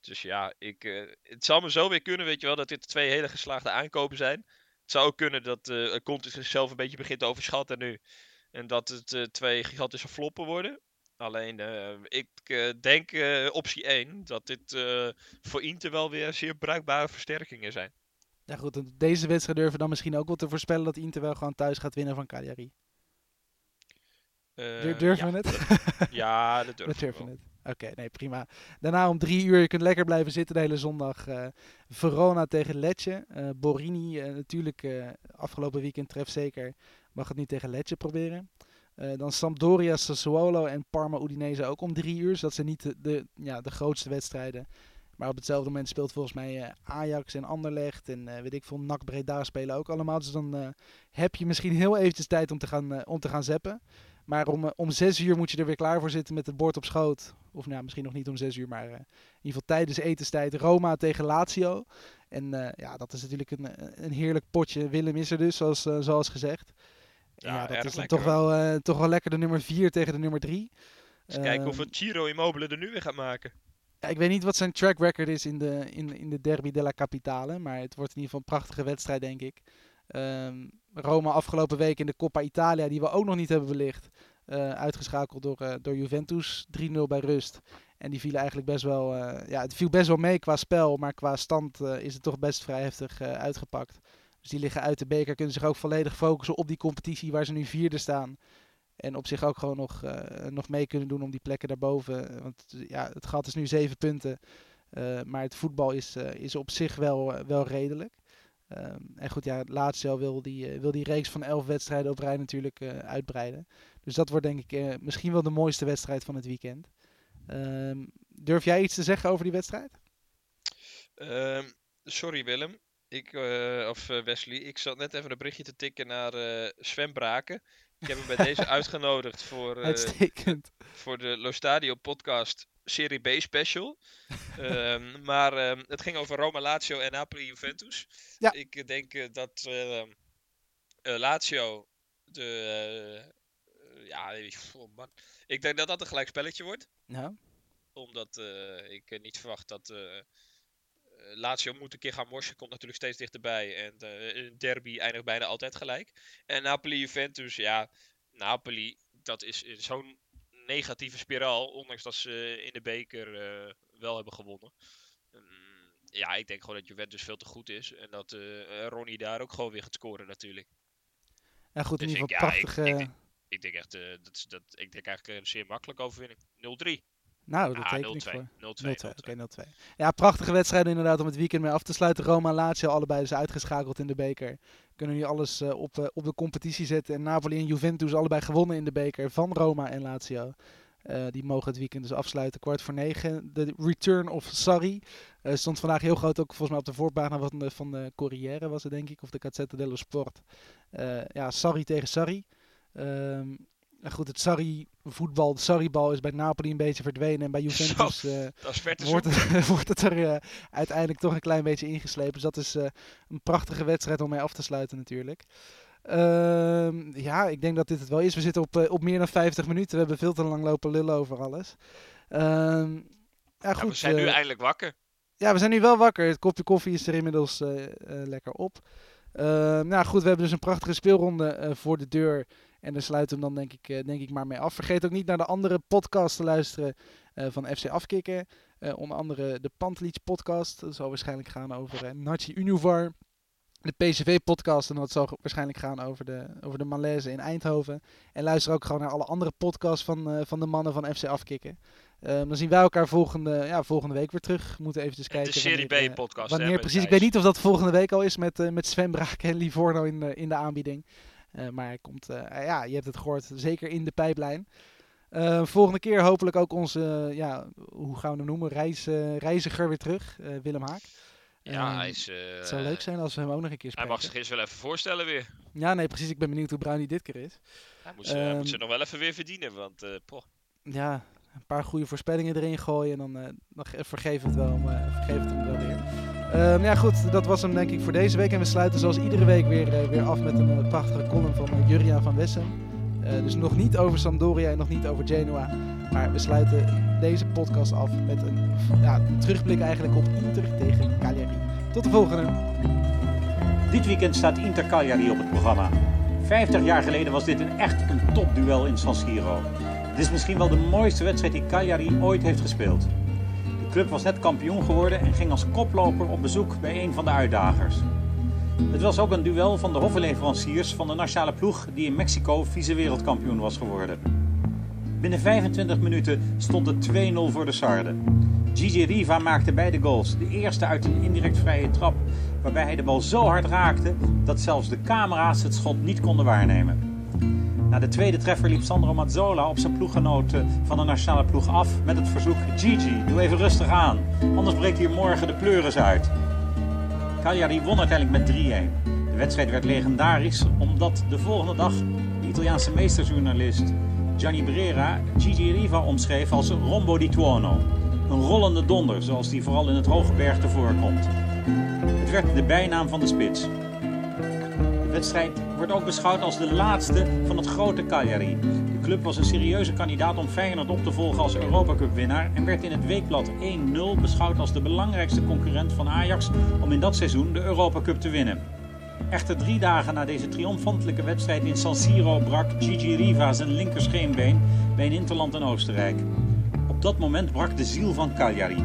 Dus ja, ik, het zou me zo weer kunnen, weet je wel, dat dit twee hele geslaagde aankopen zijn. Het zou ook kunnen dat eh Conte zichzelf een beetje begint te overschatten nu. En dat het twee gigantische floppen worden. Alleen, eh, ik eh, denk eh, optie 1 dat dit voor Inter wel weer zeer bruikbare versterkingen zijn. Ja goed, en deze wedstrijd durven dan misschien ook wel te voorspellen dat Inter wel gewoon thuis gaat winnen van Cagliari. Dur- durven ja. we het? Ja, dat durf Dat durven we het. Oké, nee, prima. Daarna om drie uur, je kunt lekker blijven zitten de hele zondag. Verona tegen Lecce. Borini, natuurlijk afgelopen weekend tref zeker. Mag het nu tegen Lecce proberen. Eh, dan Sampdoria, Sassuolo en Parma Udinese ook om drie uur. Dus dat zijn niet de, ja, de grootste wedstrijden. Maar op hetzelfde moment speelt volgens mij eh, Ajax en Anderlecht en eh, weet ik veel, NAC Breda spelen ook allemaal. Dus dan heb je misschien heel eventjes tijd om te gaan, om te gaan zappen. Maar om, om zes uur moet je er weer klaar voor zitten met het bord op schoot. Of nou, misschien nog niet om zes uur, maar in ieder geval tijdens etenstijd Roma tegen Lazio. En ja, dat is natuurlijk een, een heerlijk potje. Willem is er dus, zoals, zoals gezegd. Ja, Ja, dat is dan lekker, toch wel, eh, toch wel lekker de nummer 4 tegen de nummer 3. Eens kijken hoeveel Chiro Immobile er nu weer gaat maken. Ja, ik weet niet wat zijn track record is in de, in, in de Derby della Capitale. Maar het wordt in ieder geval een prachtige wedstrijd, denk ik. Ehm, Roma afgelopen week in de Coppa Italia, die we ook nog niet hebben belicht. eh, uitgeschakeld door, eh, door Juventus. 3-0 bij rust. En die vielen eigenlijk best wel. ja, het viel best wel mee qua spel. Maar qua stand is het toch best vrij heftig uitgepakt. Dus die liggen uit de beker. Kunnen zich ook volledig focussen op die competitie waar ze nu vierde staan. En op zich ook gewoon nog, eh, nog mee kunnen doen om die plekken daarboven. Want eh, ja, het gat is nu zeven punten. Eh, maar het voetbal is, eh, is op zich wel, eh, wel redelijk. Ehm, en goed, ja, Lazio wil die, eh, wil die reeks van elf wedstrijden op rij natuurlijk eh, uitbreiden. Dus dat wordt denk ik eh, misschien wel de mooiste wedstrijd van het weekend. Ehm, durf jij iets te zeggen over die wedstrijd? Ehm, sorry Willem. Ik, eh, of eh, Wesley, ik zat net even een berichtje te tikken naar eh Sven Braken. Ik heb hem bij deze uitgenodigd voor, Uitstekend. voor de Lo Stadio podcast Serie B special. Ehm, maar ehm, het ging over Roma, Lazio en Napoli Juventus. Ja. Ik denk dat ehm, eh, Lazio de... ja, ik- oh man. ik denk dat dat een gelijk spelletje wordt. Omdat ik niet verwacht dat Lazio moet een keer gaan morsen. Komt natuurlijk steeds dichterbij. En eh, een derby eindigt bijna altijd gelijk. En Napoli-Juventus, ja, Napoli, dat is in zo'n negatieve spiraal. Ondanks dat ze in de beker eh, wel hebben gewonnen. Mm, ja, ik denk gewoon dat Juventus veel te goed is. En dat eh, Ronnie daar ook gewoon weer gaat scoren natuurlijk. Ja, goed, in Dus ieder ik- geval ja, ik- prachtige... ik denk- Ik denk echt, eh, dat, dat, ik denk eigenlijk een zeer makkelijke overwinning. 0-3. Nou, dat Ah, teken ik 0-2. voor. 0-2. 0-2, oké, 0-2. Ja, prachtige wedstrijden inderdaad om het weekend mee af te sluiten. Roma en Lazio allebei dus uitgeschakeld in de beker. Kunnen nu alles eh, op, eh, op de competitie zetten. En Napoli en Juventus allebei gewonnen in de beker van Roma en Lazio. Eh, die mogen het weekend dus afsluiten. Kwart voor negen. De return of Sarri. Eh, stond vandaag heel groot ook volgens mij op de voorpagina van de, van de Corriere was het denk ik. Of de Gazzetta dello Sport. Ja, Sarri tegen Sarri. Ehm, nou goed, het Sarri-voetbal, de Sarri-bal is bij Napoli een beetje verdwenen. En bij Juventus eh, wordt, het, wordt het er eh, uiteindelijk toch een klein beetje ingeslepen. Dus dat is eh, een prachtige wedstrijd om mee af te sluiten natuurlijk. Ehm, ja, ik denk dat dit het wel is. We zitten op, op meer dan 50 minuten. We hebben veel te lang lopen lullen over alles. Ehm, ja, we zijn nu eindelijk wakker. ja, we zijn nu wel wakker. Het kopje koffie is er inmiddels lekker op. Ehm, nou goed, we hebben dus een prachtige speelronde voor de deur. En daar sluiten we hem dan denk ik, eh, denk ik maar mee af. Vergeet ook niet naar de andere podcasts te luisteren eh, van FC Afkikken. Eh, onder andere de Pantelic podcast. Dat zal waarschijnlijk gaan over uh, Nachi Unuvar. De PCV-podcast. En dat zal waarschijnlijk gaan over de, over de malaise in Eindhoven. En luister ook gewoon naar alle andere podcasts van, van de mannen van FC Afkikken. Dan zien wij elkaar volgende, ja, volgende week weer terug. We moeten eventjes En kijken. de Serie B-podcast. Wanneer precies? Ik weet niet of dat volgende week al is met, eh, met Sven Braak en Livorno in, de- in de aanbieding. Eh, maar hij komt, eh, ja, je hebt het gehoord, zeker in de pijplijn. Eh, volgende keer hopelijk ook onze, ja, hoe gaan we hem noemen, Reis, reiziger weer terug, Willem Haak. Ja, Ehm, hij is... het zou leuk zijn als we hem ook nog een keer Hij spreken. mag zich eens wel even voorstellen weer. Ja, nee, precies. Ik ben benieuwd hoe bruin hij dit keer is. Hij moet, hij Ehm, ze nog wel even weer verdienen, want... poh. Ja, een paar goede voorspellingen erin gooien en dan, dan ge- vergeef het wel, vergeef het hem wel weer. Ehm, ja goed, dat was hem denk ik voor deze week. En we sluiten zoals iedere week weer, eh, weer af met een eh, prachtige column van uh, Juriaan van Wessen. Eh, dus nog niet over Sampdoria en nog niet over Genoa. Maar we sluiten deze podcast af met een ja, terugblik eigenlijk op Inter tegen Cagliari. Tot de volgende. Dit weekend staat Inter Cagliari op het programma. 50 jaar geleden was dit een echt een topduel in San Siro. Dit is misschien wel de mooiste wedstrijd die Cagliari ooit heeft gespeeld. Club was net kampioen geworden en ging als koploper op bezoek bij een van de uitdagers. Het was ook een duel van de hofleveranciers van de nationale ploeg die in Mexico vice-wereldkampioen was geworden. Binnen 25 minuten stond het 2-0 voor de Sarden. Gigi Riva maakte beide goals. De eerste uit een indirect vrije trap, waarbij hij de bal zo hard raakte dat zelfs de camera's het schot niet konden waarnemen. Na de tweede treffer liep Sandro Mazzola op zijn ploeggenoten van de nationale ploeg af met het verzoek: Gigi, doe even rustig aan, anders breekt hier morgen de pleuris uit. Cagliari won uiteindelijk met 3-1. De wedstrijd werd legendarisch omdat de volgende dag de Italiaanse meesterjournalist Gianni Brera Gigi Riva omschreef als rombo di tuono. Een rollende donder, zoals die vooral in het hoge bergte voorkomt. Het werd de bijnaam van de spits. Wedstrijd wordt ook beschouwd als de laatste van het grote Cagliari. De club was een serieuze kandidaat om Feyenoord op te volgen als Europacup-winnaar en werd in het weekblad 1-0 beschouwd als de belangrijkste concurrent van Ajax om in dat seizoen de Europacup te winnen. Echter drie dagen na deze triomfantelijke wedstrijd in San Siro brak Gigi Riva zijn linkerscheenbeen bij een interland in Oostenrijk. Op dat moment brak de ziel van Cagliari.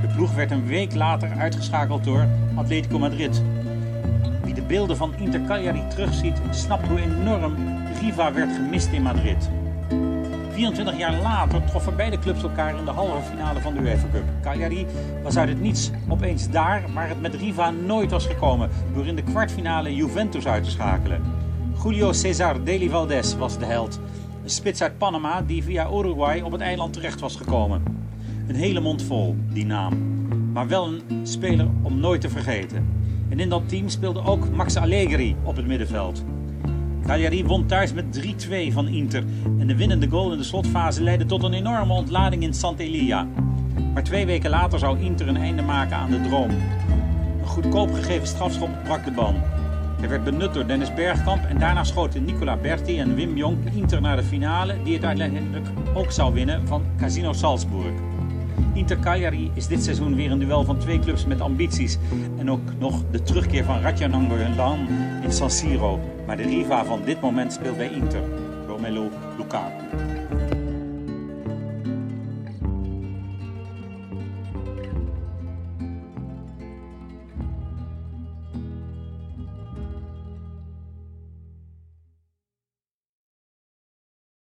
De ploeg werd een week later uitgeschakeld door Atletico Madrid. Beelden van Inter Cagliari terugziet, snapt hoe enorm Riva werd gemist in Madrid. 24 jaar later troffen beide clubs elkaar in de halve finale van de UEFA Cup. Cagliari was uit het niets opeens daar, waar het met Riva nooit was gekomen, door in de kwartfinale Juventus uit te schakelen. Julio Cesar Deli Valdés was de held. Een spits uit Panama die via Uruguay op het eiland terecht was gekomen. Een hele mond vol, die naam. Maar wel een speler om nooit te vergeten. En in dat team speelde ook Max Allegri op het middenveld. Cagliari won thuis met 3-2 van Inter. En de winnende goal in de slotfase leidde tot een enorme ontlading in Sant'Elia. Maar twee weken later zou Inter een einde maken aan de droom. Een goedkoop gegeven strafschop brak de ban. Hij werd benut door Dennis Bergkamp en daarna schoten Nicola Berti en Wim Jonk Inter naar de finale, die het uiteindelijk ook zou winnen van Casino Salzburg. Inter Cagliari is dit seizoen weer een duel van twee clubs met ambities. En ook nog de terugkeer van Ratja Nangolan in San Siro. Maar de Riva van dit moment speelt bij Inter, Romelu Lukaku.